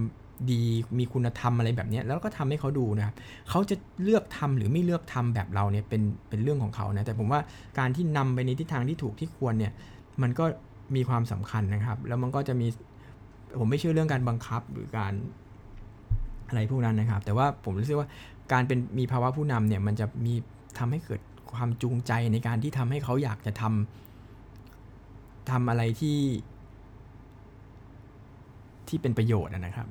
ดีมีคุณธรรมอะไรแบบเนี้ยแล้วก็ทำให้เขาดูนะครับเขาจะเลือกทำหรือไม่เลือกทำแบบเราเนี่ยเป็นเป็นเรื่องของเขานะแต่ผมว่าการที่นำไปในทิศทางที่ถูกที่ควรเนี่ยมันก็มีความสำคัญนะครับ แล้วมันก็จะมีผมไม่เชื่อเรื่องการบังคับหรือการ อะไรพวกนั้นนะครับ แต่ว่าผมรู้สึกว่าการเป็นมีภาวะผู้นำเนี่ยมันจะมีทำให้เกิดความจูงใจในการที่ทำให้เขาอยากจะทำทำอะไรที่ ที่เป็นประโยชน์นะครับ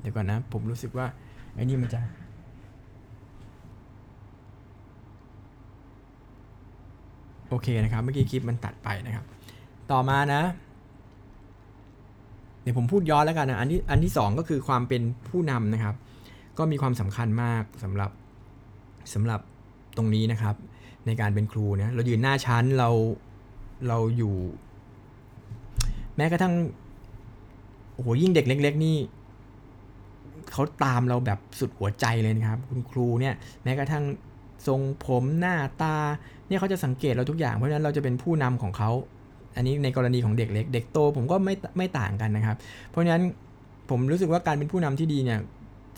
เดี๋ยวก่อนนะ ผมรู้สึกว่าไอ้นี่มันจะโอเคนะครับ เมื่อกี้คลิปมันตัดไปนะครับ ต่อมานะ ดี๋ยวผมพูดย้อนแล้วกันนะอันที่อันที่2ก็คือความเป็นผู้นำนะครับ ก็มีความสำคัญมากสำหรับสำหรับตรงนี้นะครับ ในการเป็นครูนะเรายืนหน้าชั้นเราเราอยู่ แม้กระทั่งโอ้โหยิ่งเด็กเล็ก ๆ นี่เขาตามเราแบบสุดหัวใจเลยนะครับ คุณครูเนี่ยแม้กระทั่งทรงผมหน้าตาเนี่ยเขาจะสังเกตเราทุกอย่างเพราะฉะนั้นเราจะเป็นผู้นำของเขา อันนี้ในกรณีของเด็กเล็ก เด็กโตผมก็ไม่ไม่ต่างกันนะครับ เพราะฉะนั้นผมรู้สึกว่าการเป็นผู้นำที่ดีเนี่ย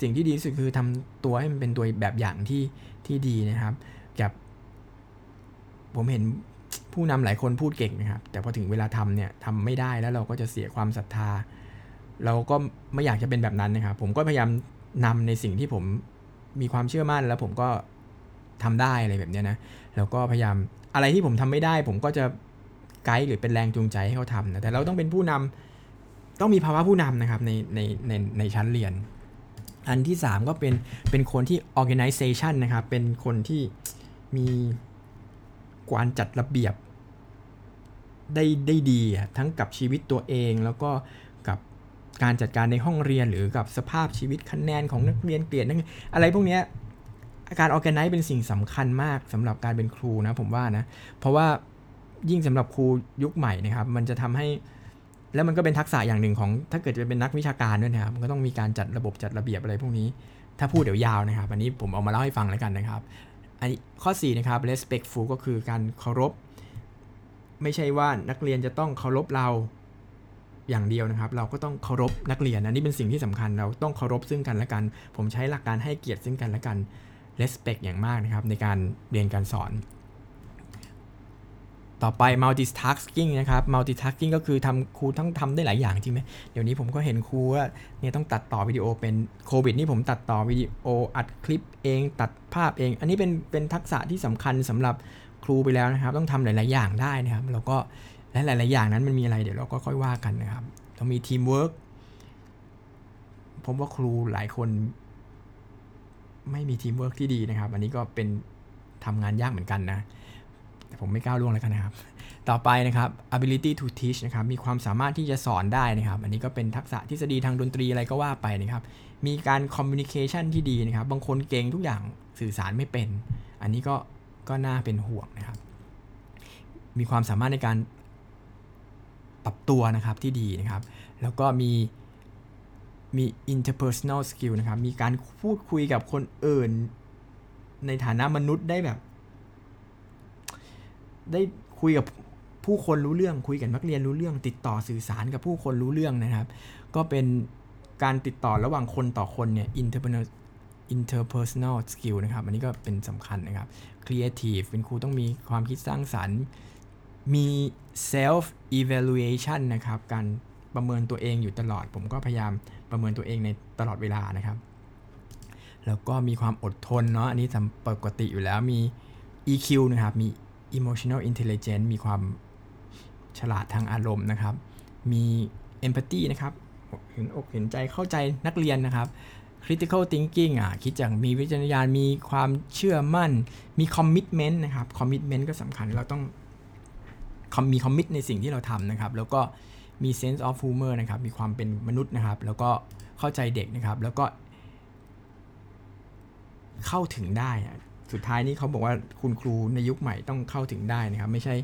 สิ่งที่ดีที่สุดคือทำตัวให้มันเป็นตัวแบบอย่างที่ที่ดีนะครับกับ ผมเห็นผู้นำหลายคนพูดเก่งนะครับ แต่พอถึงเวลาทำเนี่ยทำไม่ได้แล้วเราก็จะเสียความศรัทธา เราก็ไม่อยากจะเป็นแบบนั้นนะครับ ผมก็พยายามนำในสิ่งที่ผมมีความเชื่อมั่นแล้วผมก็ทำได้อะไรแบบนี้นะแล้วก็พยายามอะไรที่ผมทำไม่ได้ ผมก็จะ ไกด์หรือเป็นแรงจูงใจให้เขาทำนะแต่เราต้องเป็นผู้นำต้องมีภาวะผู้นำนะครับในในในในชั้นเรียน อันที่ 3 ก็เป็นเป็นคนที่ organization นะครับเป็นคนที่มีการจัดระเบียบได้ได้ดีทั้งกับชีวิตตัวเองแล้วก็กับการจัดการในห้องเรียนหรือกับสภาพชีวิตคะแนนของนักเรียนเกลียดนักอะไรพวกนี้การ organize เป็นสิ่งสำคัญมากสำหรับการเป็นครูนะผมว่านะ เพราะว่า ยิ่งสำหรับครูยุคใหม่นะครับ มันจะทำให้ แล้วมันก็เป็นทักษะอย่างหนึ่งของ ถ้าเกิดจะเป็นนักวิชาการด้วยนะครับ มันก็ต้องมีการจัดระบบจัดระเบียบอะไรพวกนี้ ถ้าพูดเดี๋ยวยาวนะครับ อันนี้ผมเอามาเล่าให้ฟังแล้วกันนะครับ อันนี้ข้อ4นะครับ respectful ก็คือการเคารพ ไม่ใช่ว่านักเรียนจะต้องเคารพเราอย่างเดียวนะครับ เราก็ต้องเคารพนักเรียน อันนี้เป็นสิ่งที่สำคัญ เราต้องเคารพซึ่งกันและกัน ผมใช้หลักการให้เกียรติซึ่งกันและกัน respect อย่างมากนะครับในการเรียนการสอน ต่อไป multitasking นะครับ multitasking ก็คือทำครูต้องทำได้หลายอย่างจริงไหมเดี๋ยวนี้ผมก็เห็นครูว่าเนี่ยต้องตัดต่อวิดีโอเป็นโควิดนี่ผมตัดต่อวิดีโออัดคลิปเองตัดภาพเอง อันนี้เป็นเป็นทักษะที่สำคัญสำหรับครูไปแล้วนะครับ ต้องทำหลาย ๆ อย่างได้นะครับ แล้วก็และหลาย ๆ อย่างนั้นมันมีอะไรเดี๋ยวเราก็ค่อยว่ากันนะครับต้องมีทีมเวิร์กผมว่าครูหลายคน ไม่มีทีมเวิร์กที่ดีนะครับ อันนี้ก็เป็นทำงานยากเหมือนกันนะ แต่ผมไม่ก้าวล่วงแล้วกันนะครับ ต่อไปนะครับ ability to teach นะครับ มีความสามารถที่จะสอนได้นะครับ อันนี้ก็เป็นทักษะทฤษฎีทางดนตรีอะไรก็ว่าไปนะครับ มีการ communication ที่ดีนะครับ บางคนเก่งทุกอย่างสื่อสารไม่เป็น อันนี้ก็ก็น่าเป็นห่วงนะครับ มีความสามารถในการปรับตัวนะครับที่ดีนะครับ แล้วก็มีมี interpersonal skill นะครับ มีการพูดคุยกับคนอื่น ในฐานะมนุษย์ได้แบบ ได้คุยกับผู้คนรู้เรื่องคุยกับนักเรียนรู้เรื่อง ติดต่อสื่อสารกับผู้คนรู้เรื่องนะครับ ก็เป็นการติดต่อระหว่างคนต่อคนเนี่ย interpersonal interpersonal skill นะครับ อันนี้ก็เป็นสำคัญนะครับ creative เป็นครูต้องมีความคิดสร้างสารรค์ มี self evaluation นะครับ การประเมินตัวเองอยู่ตลอด ผมก็พยายามประเมินตัวเองในตลอดเวลานะครับ แล้วก็มีความอดทนเนาะ อันนี้ทำปกติอยู่แล้ว มี EQ นะครับ มี emotional intelligence มีความฉลาดทางอารมณ์นะครับ มี empathy นะครับเห็นอกเห็นใจเข้าใจนักเรียนนะครับ critical thinking อะคิดอย่างมีวิจารณญาณมีความเชื่อมั่น มี commitment นะครับ commitment ก็สำคัญเราต้องมี commit ในสิ่งที่เราทำนะครับ แล้วก็มี sense of humor นะครับ มีความเป็นมนุษย์นะครับ แล้วก็เข้าใจเด็กนะครับ แล้วก็เข้าถึงได้ สุดท้ายนี้เขาบอกว่าคุณครูในยุคใหม่ต้องเข้าถึงได้นะครับ ไม่ใช่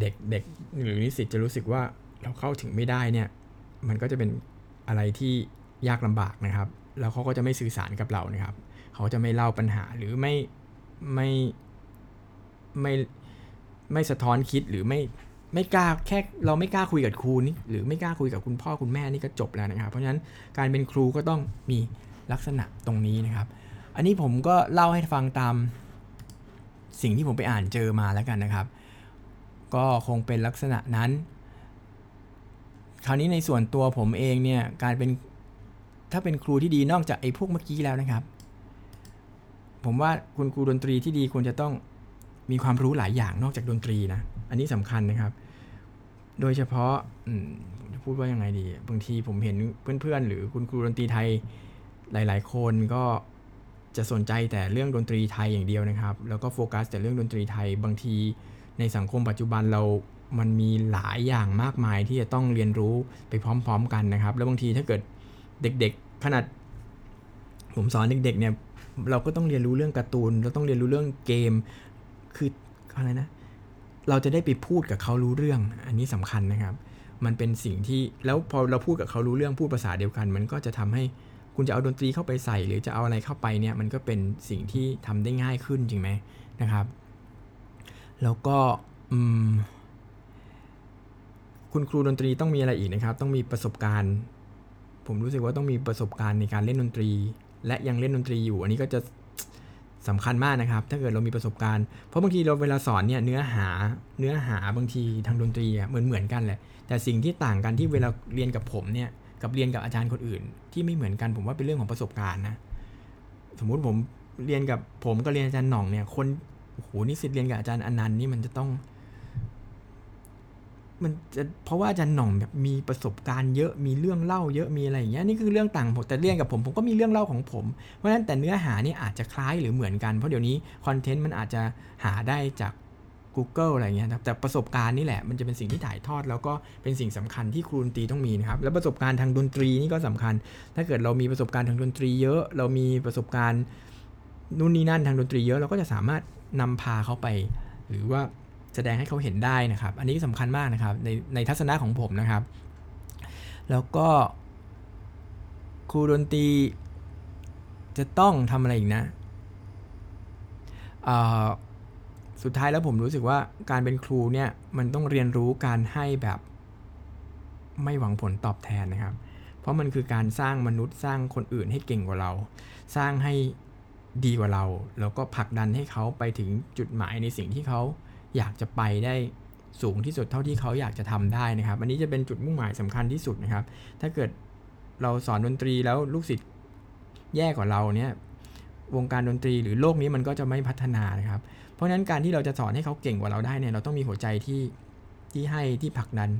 เด็กเด็กหรือนิสิตจะรู้สึกว่าเราเข้าถึงไม่ได้เนี่ย มันก็จะเป็นอะไรที่ยากลำบากนะครับ แล้วเขาก็จะไม่สื่อสารกับเรานะครับ เขาจะไม่เล่าปัญหาหรือไม่ไม่ไม่ไม่สะท้อนคิดหรือไม่ไม่กล้าแค่เราไม่กล้าคุยกับครูนี่หรือไม่กล้าคุยกับคุณพ่อคุณแม่นี่ก็จบแล้วนะครับ เพราะฉะนั้นการเป็นครูก็ต้องมีลักษณะตรงนี้นะครับ อันนี้ผมก็เล่าให้ฟังตามสิ่งที่ผมไปอ่านเจอมาแล้วกันนะครับ ก็คงเป็นลักษณะนั้น คราวนี้ในส่วนตัวผมเองเนี่ยการเป็นถ้าเป็นครูที่ดีนอกจากไอ้พวกเมื่อกี้แล้วนะครับ ผมว่าคุณครูดนตรีที่ดีควรจะต้องมีความรู้หลายอย่างนอกจากดนตรีนะ อันนี้สำคัญนะครับ โดยเฉพาะผมจะพูดว่ายังไงดี บางทีผมเห็นเพื่อนๆ หรือคุณครูดนตรีไทยหลาย ๆ คนก็ จะสนใจแต่เรื่องดนตรีไทยอย่างเดียวนะครับ แล้วก็โฟกัสแต่เรื่องดนตรีไทยบางทีในสังคมปัจจุบันเรามันมีหลายอย่างมากมายที่จะต้องเรียนรู้ไปพร้อม ๆ กันนะครับ แล้วบางทีถ้าเกิดเด็กๆ ขนาดผมสอนเด็กๆเนี่ยเราก็ต้องเรียนรู้เรื่องการ์ตูน เราต้องเรียนรู้เรื่องเกม คืออะไรนะ เราจะได้ไปพูดกับเขารู้เรื่อง อันนี้สำคัญนะครับ มันเป็นสิ่งที่ แล้วพอเราพูดกับเขารู้เรื่อง พูดภาษาเดียวกัน มันก็จะทำให้ คุณจะเอาดนตรีเข้าไปใส่ หรือจะเอาอะไรเข้าไปเนี่ยมันก็เป็นสิ่งที่ทำได้ง่ายขึ้นจริงไหมนะครับ แล้วก็คุณครูดนตรีต้องมีอะไรอีกนะครับ ต้องมีประสบการณ์ ผมรู้สึกว่าต้องมีประสบการณ์ในการเล่นดนตรี และยังเล่นดนตรีอยู่ อันนี้ก็จะสำคัญมากนะครับ ถ้าเกิดเรามีประสบการณ์ เพราะบางทีเราเวลาสอนเนี่ยเนื้อหาเนื้อหาบางทีทางดนตรีเหมือนเหมือนกันแหละ แต่สิ่งที่ต่างกันที่เวลาเรียนกับผมเนี่ย กับเรียนกับอาจารย์คนอื่น ที่ไม่เหมือนกันผมว่าเป็นเรื่องของประสบการณ์นะสมมุติผมเรียนกับผมก็เรียนอาจารย์หน่องเนี่ยคนโอ้โหนิสิตเรียนกับอาจารย์อนันต์นี่มันจะต้อง มันจะเพราะว่าอาจารย์หน่องแบบมีประสบการณ์เยอะมีเรื่องเล่าเยอะมีอะไรอย่างเงี้ยนี่คือเรื่องต่างผมแต่เรียนกับผมผมก็มีเรื่องเล่าของผมเพราะฉะนั้นแต่เนื้อหานี่อาจจะคล้ายหรือเหมือนกันเพราะเดี๋ยวนี้คอนเทนต์มันอาจจะหาได้จาก Google อะไรเงี้ยแต่ประสบการณ์นี่แหละมันจะเป็นสิ่งที่ถ่ายทอด แล้วก็เป็นสิ่งสำคัญที่ครูดนตรีต้องมีนะครับแล้วประสบการณ์ทางดนตรีนี่ก็สำคัญ ถ้าเกิดเรามีประสบการณ์ทางดนตรีเยอะ เรามีประสบการณ์นู่นนี่นั่นทางดนตรีเยอะเราก็จะสามารถนำพาเขาไป หรือว่าแสดงให้เขาเห็นได้นะครับ อันนี้สำคัญมากนะครับในในทัศนะของผมนะครับ แล้วก็ครูดนตรีจะต้องทำอะไรอีกนะอ่า สุดท้ายแล้วผมรู้สึกว่าการเป็นครูเนี่ยมันต้องเรียนรู้การให้แบบไม่หวังผลตอบแทนนะครับ เพราะมันคือการสร้างมนุษย์สร้างคนอื่นให้เก่งกว่าเรา สร้างให้ดีกว่าเรา แล้วก็ผลักดันให้เขาไปถึงจุดหมายในสิ่งที่เขาอยากจะไปได้สูงที่สุดเท่าที่เขาอยากจะทำได้นะครับ อันนี้จะเป็นจุดมุ่งหมายสำคัญที่สุดนะครับ ถ้าเกิดเราสอนดนตรีแล้วลูกศิษย์แย่กว่าเราเนี่ยวงการดนตรีหรือโลกนี้มันก็จะไม่พัฒนานะครับ เพราะฉะนั้นการที่เราจะสอนให้เขาเก่งกว่าเราได้เนี่ยเราต้องมีหัวใจที่ที่ให้ที่ผลักดัน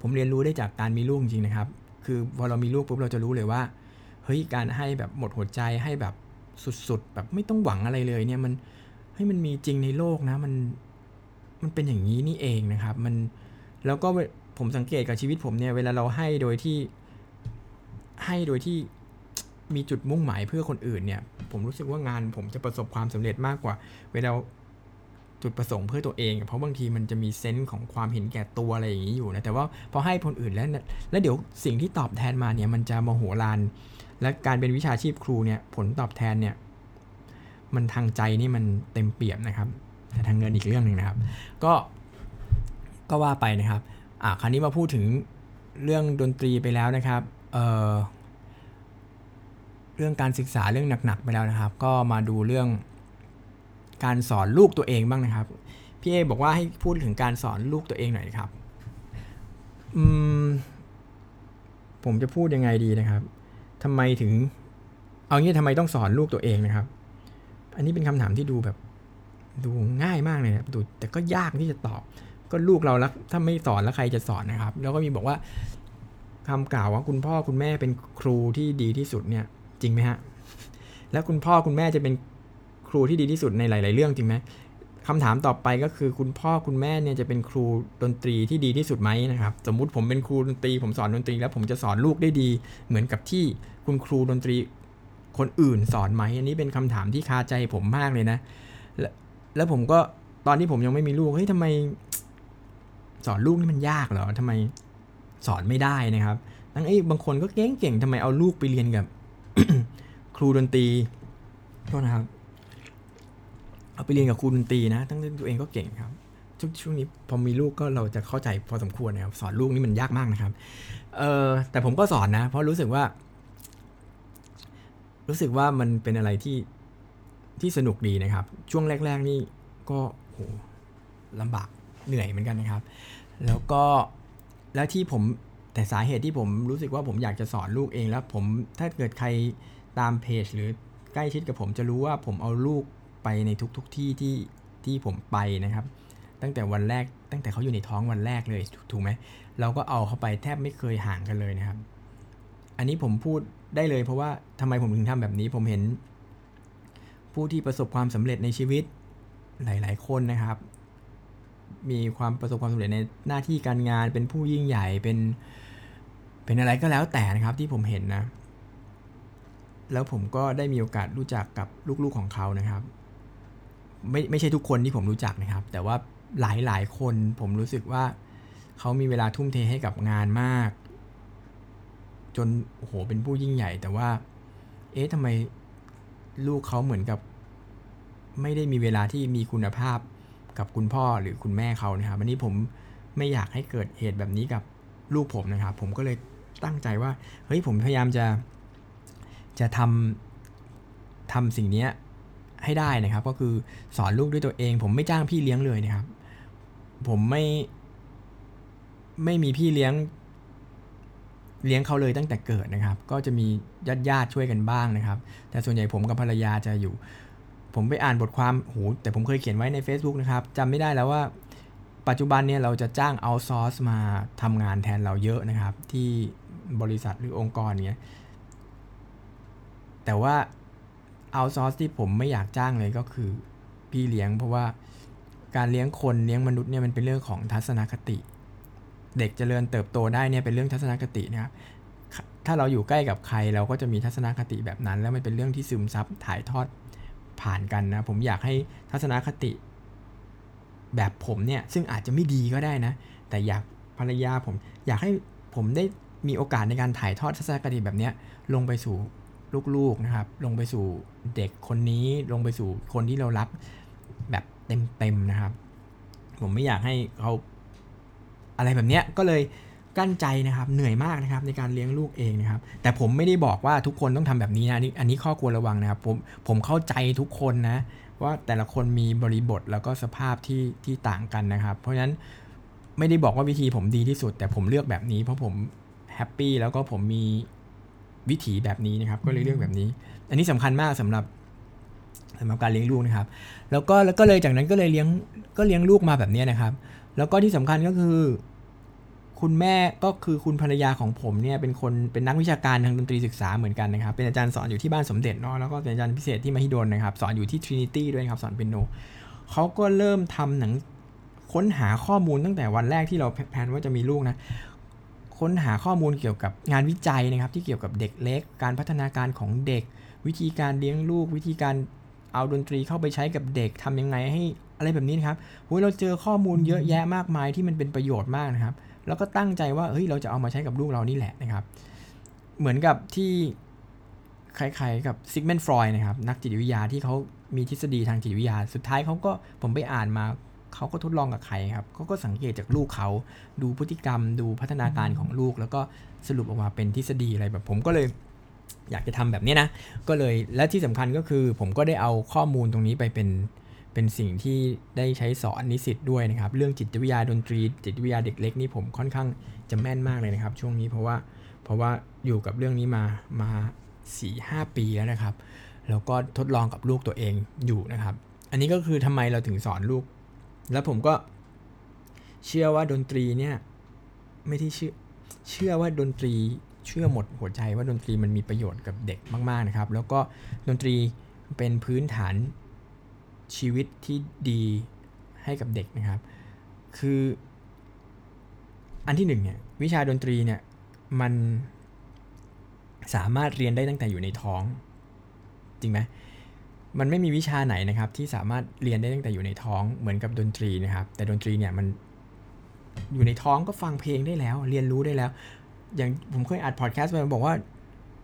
ผมเรียนรู้ได้จากการมีลูกจริงนะครับ คือพอเรามีลูกปุ๊บเราจะรู้เลยว่าเฮ้ยการให้แบบหมดหัวใจให้แบบสุดๆ แบบไม่ต้องหวังอะไรเลยเนี่ยมันเฮ้ยมันมีจริงในโลกนะมันมันเป็นอย่างนี้นี่เองนะครับ มันแล้วก็ผมสังเกตกับชีวิตผมเนี่ยเวลาเราให้โดยที่ให้โดยที่ มีจุดมุ่งหมายเพื่อคนอื่นเนี่ย ผมรู้สึกว่างานผมจะประสบความสำเร็จมากกว่า เวลาจุดประสงค์เพื่อตัวเอง เพราะบางทีมันจะมีเซนส์ของความเห็นแก่ตัวอะไรอย่างนี้อยู่นะ แต่ว่าพอให้คนอื่นแล้ว แล้วเดี๋ยวสิ่งที่ตอบแทนมาเนี่ยมันจะมโหฬารและการเป็นวิชาชีพครูเนี่ยผลตอบแทนเนี่ยมันทางใจนี่มันเต็มเปี่ยมนะครับ แต่ทางเงินอีกเรื่องหนึ่งนะครับ ก็ก็ว่าไปนะครับ อ่าคราวนี้มาพูดถึงเรื่องดนตรีไปแล้วนะครับ เอ่อ รื่องการศึกษาเรื่องหนักๆไปแล้วนะครับ ก็มาดูเรื่องการสอนลูกตัวเองบ้างนะครับพี่เอบอกว่าให้พูดถึงการสอนลูกตัวเองหน่อยครับอืมผมจะพูดยังไงดีนะครับทำไมถึง เอางี้ทำไมต้องสอนลูกตัวเองนะครับ อันนี้เป็นคำถามที่ดูแบบ ดูง่ายมากเลยนะดูแต่ก็ยากที่จะตอบ ก็ลูกเราแล้วถ้าไม่สอนแล้วใครจะสอนนะครับ แล้วก็มีบอกว่าคำกล่าวว่าคุณพ่อคุณแม่เป็นครูที่ดีที่สุดเนี่ย จริงไหมฮะ แล้วคุณพ่อคุณแม่จะเป็นครูที่ดีที่สุดในหลาย ๆ เรื่องจริงไหมคำถามต่อไปก็คือคุณพ่อคุณแม่เนี่ยจะเป็นครูดนตรีที่ดีที่สุดไหมนะครับ สมมุติผมเป็นครูดนตรีผมสอนดนตรี แล้วผมจะสอนลูกได้ดี เหมือนกับที่คุณครูดนตรีคนอื่นสอนไหมอันนี้เป็นคำถามที่คาใจผมมากเลยนะ แล้วผมก็ตอนที่ผมยังไม่มีลูกเฮ้ยทำไม สอนลูกนี่มันยากเหรอทำไมสอนไม่ได้นะครับทั้งไอ้บางคนก็เก่งเก่งทำไมเอาลูกไปเรียนกับ ครูดนตรีโทษนะครับ เอาไปเรียนกับครูดนตรีนะ ทั้งที่ตัวเองก็เก่งครับช่วงนี้พอมีลูกก็เราจะเข้าใจพอสมควรนะครับสอนลูกนี่มันยากมากนะครับ เออแต่ผมก็สอนนะ เพราะรู้สึกว่า รู้สึกว่ามันเป็นอะไรที่ที่สนุกดีนะครับ ช่วงแรก ๆ นี่ก็โหลำบากเหนื่อยเหมือนกันนะครับ แล้วก็แล้วที่ผม แต่สาเหตุที่ผมรู้สึกว่าผมอยากจะสอนลูกเองแล้วผมถ้าเกิดใครตามเพจหรือใกล้ชิดกับผมจะรู้ว่าผมเอาลูกไปในทุกๆทที่ที่ที่ผมไปนะครับ ตั้งแต่วันแรกตั้งแต่เขาอยู่ในท้องวันแรกเลยถูกไหมเราก็เอาเขาไปแทบไม่เคยห่างกันเลยนะครับ อันนี้ผมพูดได้เลยเพราะว่าทำไมผมถึงทำแบบนี้ผมเห็น ผู้ที่ประสบความสำเร็จในชีวิตหลาย ๆ คนนะครับ มีความประสบความสำเร็จในหน้าที่การงานเป็นผู้ยิ่งใหญ่เป็น เป็นอะไรก็แล้วแต่นะครับที่ผมเห็นนะ แล้วผมก็ได้มีโอกาสรู้จักกับลูกๆของเขานะครับ ไม่ไม่ใช่ทุกคนที่ผมรู้จักนะครับ แต่ว่าหลายหลายคนผมรู้สึกว่าเขามีเวลาทุ่มเทให้กับงานมาก จนโอ้โหเป็นผู้ยิ่งใหญ่ แต่ว่า เอ๊ะทำไมลูกเขาเหมือนกับ ไม่ได้มีเวลาที่มีคุณภาพกับคุณพ่อหรือคุณแม่เขานะครับวันนี้ผมไม่อยากให้เกิดเหตุแบบนี้กับลูกผมนะครับ ผมก็เลย ตั้งใจว่า เฮ้ยผมพยายามจะ จะทำทำสิ่งนี้ให้ได้นะครับ ก็คือสอนลูกด้วยตัวเอง ผมไม่จ้างพี่เลี้ยงเลยนะครับ ผมไม่ ไม่มีพี่เลี้ยง เลี้ยงเขาเลยตั้งแต่เกิดนะครับ ก็จะมีญาติญาติช่วยกันบ้างนะครับ แต่ส่วนใหญ่ผมกับภรรยาจะอยู่ ผมไปอ่านบทความโหแต่ผมเคยเขียนไว้ใน Facebook นะครับจำไม่ได้แล้วว่าปัจจุบันเนี่ยเราจะจ้างเอาซอร์สมาทำงานแทนเราเยอะนะครับ ที่ บริษัทหรือองค์กรเนี้ย แต่ว่าเอาซอร์สที่ผมไม่อยากจ้างเลยก็คือพี่เลี้ยง เพราะว่าการเลี้ยงคนเลี้ยงมนุษย์เนี่ยมันเป็นเรื่องของทัศนคติ เด็กจเจริญเติบโตได้เนี่ยเป็นเรื่องทัศนคตินะครับถ้าเราอยู่ใกล้กับใครเราก็จะมีทัศนคติแบบนั้น แล้วมันเป็นเรื่องที่ซึมซับถ่ายทอดผ่านกันนะ ผมอยากให้ทัศนคติ แบบผมเนี่ยซึ่งอาจจะไม่ดีก็ได้นะ แต่อยากภรรยาผมอยากให้ผมได้ มีโอกาสในการถ่ายทอดทัศนคติแบบนี้ลงไปสู่ลูกๆนะครับ ลงไปสู่เด็กคนนี้ลงไปสู่คนที่เรารักแบบเต็มๆนะครับ ผมไม่อยากให้เขาอะไรแบบนี้ก็เลยกั้นใจนะครับเหนื่อยมากนะครับในการเลี้ยงลูกเองนะครับ แต่ผมไม่ได้บอกว่าทุกคนต้องทำแบบนี้นะอันนี้ข้อควรระวังนะครับผมผมเข้าใจทุกคนนะว่าแต่ละคนมีบริบทแล้วก็สภาพที่ที่ต่างกันนะครับ เพราะฉะนั้นไม่ได้บอกว่าวิธีผมดีที่สุด แต่ผมเลือกแบบนี้เพราะผม ฮปปี้แล้วก็ผมมีวิถีแบบนี้นะครับ ก็เลยเลือกแบบนี้ อันนี้สำคัญมากสำหรับสำหรับการเลี้ยงลูกนะครับ แล้วก็แล้วก็เลยจากนั้นก็เลยเลี้ยงก็เลี้ยงลูกมาแบบนี้นะครับ แล้วก็ที่สำคัญก็คือ คุณแม่ก็คือคุณภรรยาของผมเนี่ยเป็นคนเป็นนักวิชาการทางดนตรีศึกษาเหมือนกันนะครับ เป็นอาจารย์สอนอยู่ที่บ้านสมเด็จเนาะแล้วก็เป็นอาจารย์พิเศษที่มหิดลนะครับ สอนอยู่ที่ Trinity ด้วยครับสอนเปียโนเขาก็เริ่มทำหนังค้นหาข้อมูลตั้งแต่วันแรกที่เราแพนว่าจะมีลูกนะ ค้นหาข้อมูลเกี่ยวกับงานวิจัยนะครับ ที่เกี่ยวกับเด็กเล็ก การพัฒนาการของเด็ก วิธีการเลี้ยงลูก วิธีการเอาดนตรีเข้าไปใช้กับเด็กทำยังไงให้อะไรแบบนี้นะครับโอ้ยเราเจอข้อมูลเยอะแยะมากมายที่มันเป็นประโยชน์มากนะครับ แล้วก็ตั้งใจว่าเฮ้ยเราจะเอามาใช้กับลูกเรานี่แหละนะครับ เหมือนกับที่คล้ายๆกับซิกเมนฟรอยนะครับนักจิตวิทยาที่เขามีทฤษฎีทางจิตวิทยา สุดท้ายเขาก็ผมไปอ่านมา เขาก็ทดลองกับใครครับเขาก็สังเกตจากลูกเขาดูพฤติกรรม ดูพัฒนาการของลูก แล้วก็สรุปออกมาเป็นทฤษฎีอะไรแบบผมก็เลยอยากจะทำแบบนี้นะ ก็เลยและที่สำคัญก็คือ ผมก็ได้เอาข้อมูลตรงนี้ไปเป็นเป็นสิ่งที่ได้ใช้สอนนิสิตด้วยนะครับ เรื่องจิตวิทยาดนตรี จิตวิทยาเด็กเล็กนี่ผมค่อนข้างจะแม่นมากเลยนะครับ ช่วงนี้เพราะว่าเพราะว่าอยู่กับเรื่องนี้มามาสี่ห้าปีแล้วนะครับ แล้วก็ทดลองกับลูกตัวเองอยู่นะครับ อันนี้ก็คือทำไมเราถึงสอนลูก แล้วผมก็เชื่อว่าดนตรีเนี่ยไม่ที่เชื่อเชื่อว่าดนตรีเชื่อหมดหัวใจว่าดนตรีมันมีประโยชน์กับเด็กมาก ๆนะครับ แล้วก็ดนตรีเป็นพื้นฐานชีวิตที่ดีให้กับเด็กนะครับ คืออันที่หนึ่งเนี่ยวิชาดนตรีเนี่ยมันสามารถเรียนได้ตั้งแต่อยู่ในท้อง จริงไหม มันไม่มีวิชาไหนนะครับที่สามารถเรียนได้ตั้งแต่อยู่ในท้องเหมือนกับดนตรีนะครับ แต่ดนตรีเนี่ยมันอยู่ในท้องก็ฟังเพลงได้แล้ว เรียนรู้ได้แล้ว อย่างผมเคยอัดพอดแคสต์ไปบอกว่า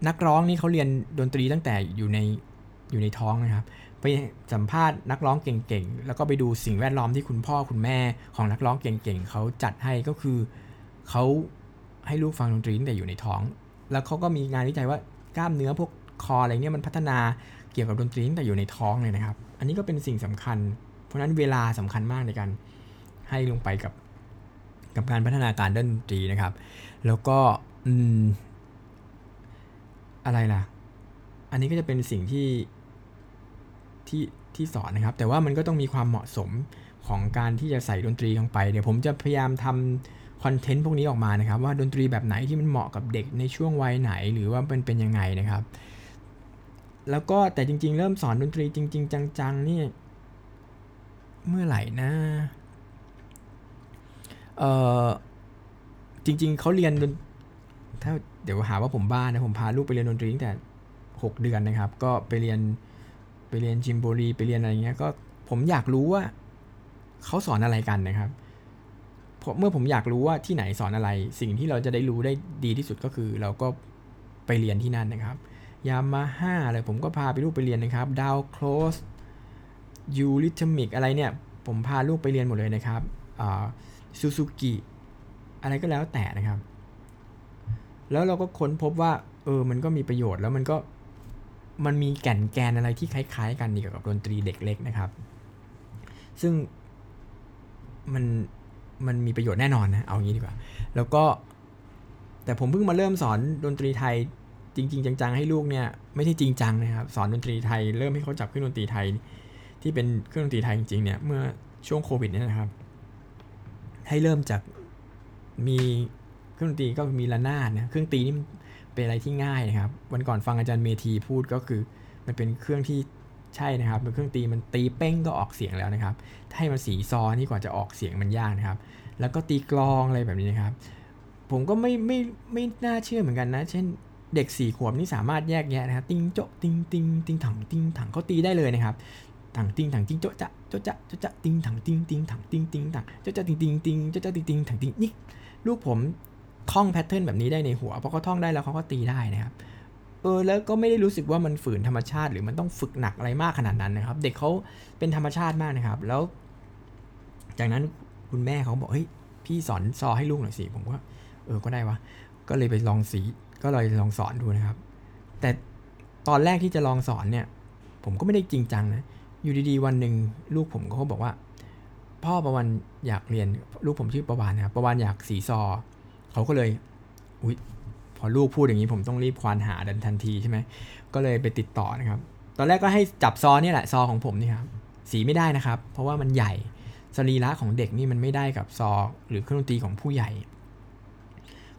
นักร้องนี่เขาเรียนดนตรีตั้งแต่อยู่ในอยู่ในท้องนะครับ ไปสัมภาษณ์นักร้องเก่งๆ แล้วก็ไปดูสิ่งแวดล้อมที่คุณพ่อคุณแม่ของนักร้องเก่งๆเขาจัดให้ก็คือเขาให้ลูกฟังดนตรีตั้งแต่อยู่ในท้อง แล้วเขาก็มีงานวิจัยว่ากล้ามเนื้อพวกคออะไรเงี้ยมันพัฒนา กี่ยวกับดนตรีตั้งแต่อยู่ในท้องเลยนะครับ อันนี้ก็เป็นสิ่งสำคัญ เพราะนั้นเวลาสำคัญมากในการให้ลงไปกับกับการพัฒนาการด้านดนตรีนะครับ แล้วก็อืมอะไรล่ะ อันนี้ก็จะเป็นสิ่งที่ที่ที่สอนนะครับ แต่ว่ามันก็ต้องมีความเหมาะสมของการที่จะใส่ดนตรีลงไปเดี๋ยวผมจะพยายามทำคอนเทนต์พวกนี้ออกมานะครับ ว่าดนตรีแบบไหนที่มันเหมาะกับเด็กในช่วงวัยไหนหรือว่าเป็นเป็นยังไงนะครับ แล้วก็แต่จริง ๆ เริ่มสอนดนตรีจริง ๆ จังๆนี่เมื่อไหร่นะเออจริง ๆเขาเรียนถ้าเดี๋ยวหาว่าผมบ้านะผมพาลูกไปเรียนดนตรีตั้งแต่หกเดือนนะครับ ก็ไปเรียนไปเรียน Gymboree ไปเรียนอะไรเงี้ยก็ผมอยากรู้ว่าเขาสอนอะไรกันนะครับเมื่อผมอยากรู้ว่าที่ไหนสอนอะไร สิ่งที่เราจะได้รู้ได้ดีที่สุดก็คือ เราก็ไปเรียนที่นั่นนะครับ ยามาฮ่าอะไรผมก็พาไปลูกไปเรียนนะครับ Dalcroze Eurhythmics อะไรเนี่ย ผมพาลูกไปเรียนหมดเลยนะครับซูซูกิอะไรก็แล้วแต่นะครับ แล้วเราก็ค้นพบว่า เออมันก็มีประโยชน์แล้วมันก็มันมีแก่นแกนอะไรที่คล้ายๆ กันเกี่ยวกับดนตรีเด็กเล็กนะครับ ซึ่งมันมันมีประโยชน์แน่นอนนะ เอางี้ดีกว่า แล้วก็แต่ผมเพิ่งมาเริ่มสอนดนตรีไทย จริง ๆ จังๆ ให้ลูกเนี่ยไม่ใช่จริงจังนะครับสอนดนตรีไทยเริ่มให้เขาจับเครื่องดนตรีไทย ที่เป็นเครื่องดนตรีไทยจริงๆเนี่ยเมื่อช่วงโควิดเนี่ยนะครับ ให้เริ่มจากมีเครื่องดนตรีก็มีระนาดนะเครื่องตีนี่เป็นอะไรที่ง่ายนะครับ วันก่อนฟังอาจารย์เมทีพูดก็คือ มันเป็นเครื่องที่ใช่นะครับเป็นเครื่องตีมันตีเป้งก็ออกเสียงแล้วนะครับให้มันสีซอนี่กว่าจะออกเสียงมันยากนะครับ แล้วก็ตีกลองอะไรแบบนี้นะครับ ผมก็ไม่ไม่ไม่น่าเชื่อเหมือนกันนะ เช่น เด็กสี่ขวบนี่สามารถแยกแยะนะครับ ติงโจติงติงติงถังติงถังเขาตีได้เลยนะครับถังติงถังติงโจจะโจจะโจจะติงถังติงติงถังติงติงถังโจจะติงติงติงโจจะติงติงถังติงนี่ลูกผมท่องแพทเทิร์นแบบนี้ได้ในหัวเพราะเขาท่องได้แล้วเขาก็ตีได้นะครับเออแล้วก็ไม่ได้รู้สึกว่ามันฝืนธรรมชาติหรือมันต้องฝึกหนักอะไรมากขนาดนั้นนะครับ เด็กเขาเป็นธรรมชาติมากนะครับ แล้ว จากนั้นคุณแม่เขาบอกเฮ้ยพี่สอนซอให้ลูกหน่อยสิผมว่าเออก็ได้วะก็เลยไปลองสี ก็เลยลองสอนดูนะครับ แต่ตอนแรกที่จะลองสอนเนี่ย ผมก็ไม่ได้จริงจังนะ อยู่ดีๆ วันหนึ่งลูกผมก็บอกว่า พ่อประวันอยากเรียนลูกผมชื่อประวันนะครับประวันอยากสีซอ เขาก็เลยอุ้ยพอลูกพูดอย่างนี้ผมต้องรีบควานหาดันทันทีใช่ไหมก็เลยไปติดต่อนะครับ ตอนแรกก็ให้จับซอนี่แหละซอของผมนี่ครับสีไม่ได้นะครับ เพราะว่ามันใหญ่สรีระของเด็กนี่มันไม่ได้กับซอ หรือเครื่องดนตรีของผู้ใหญ่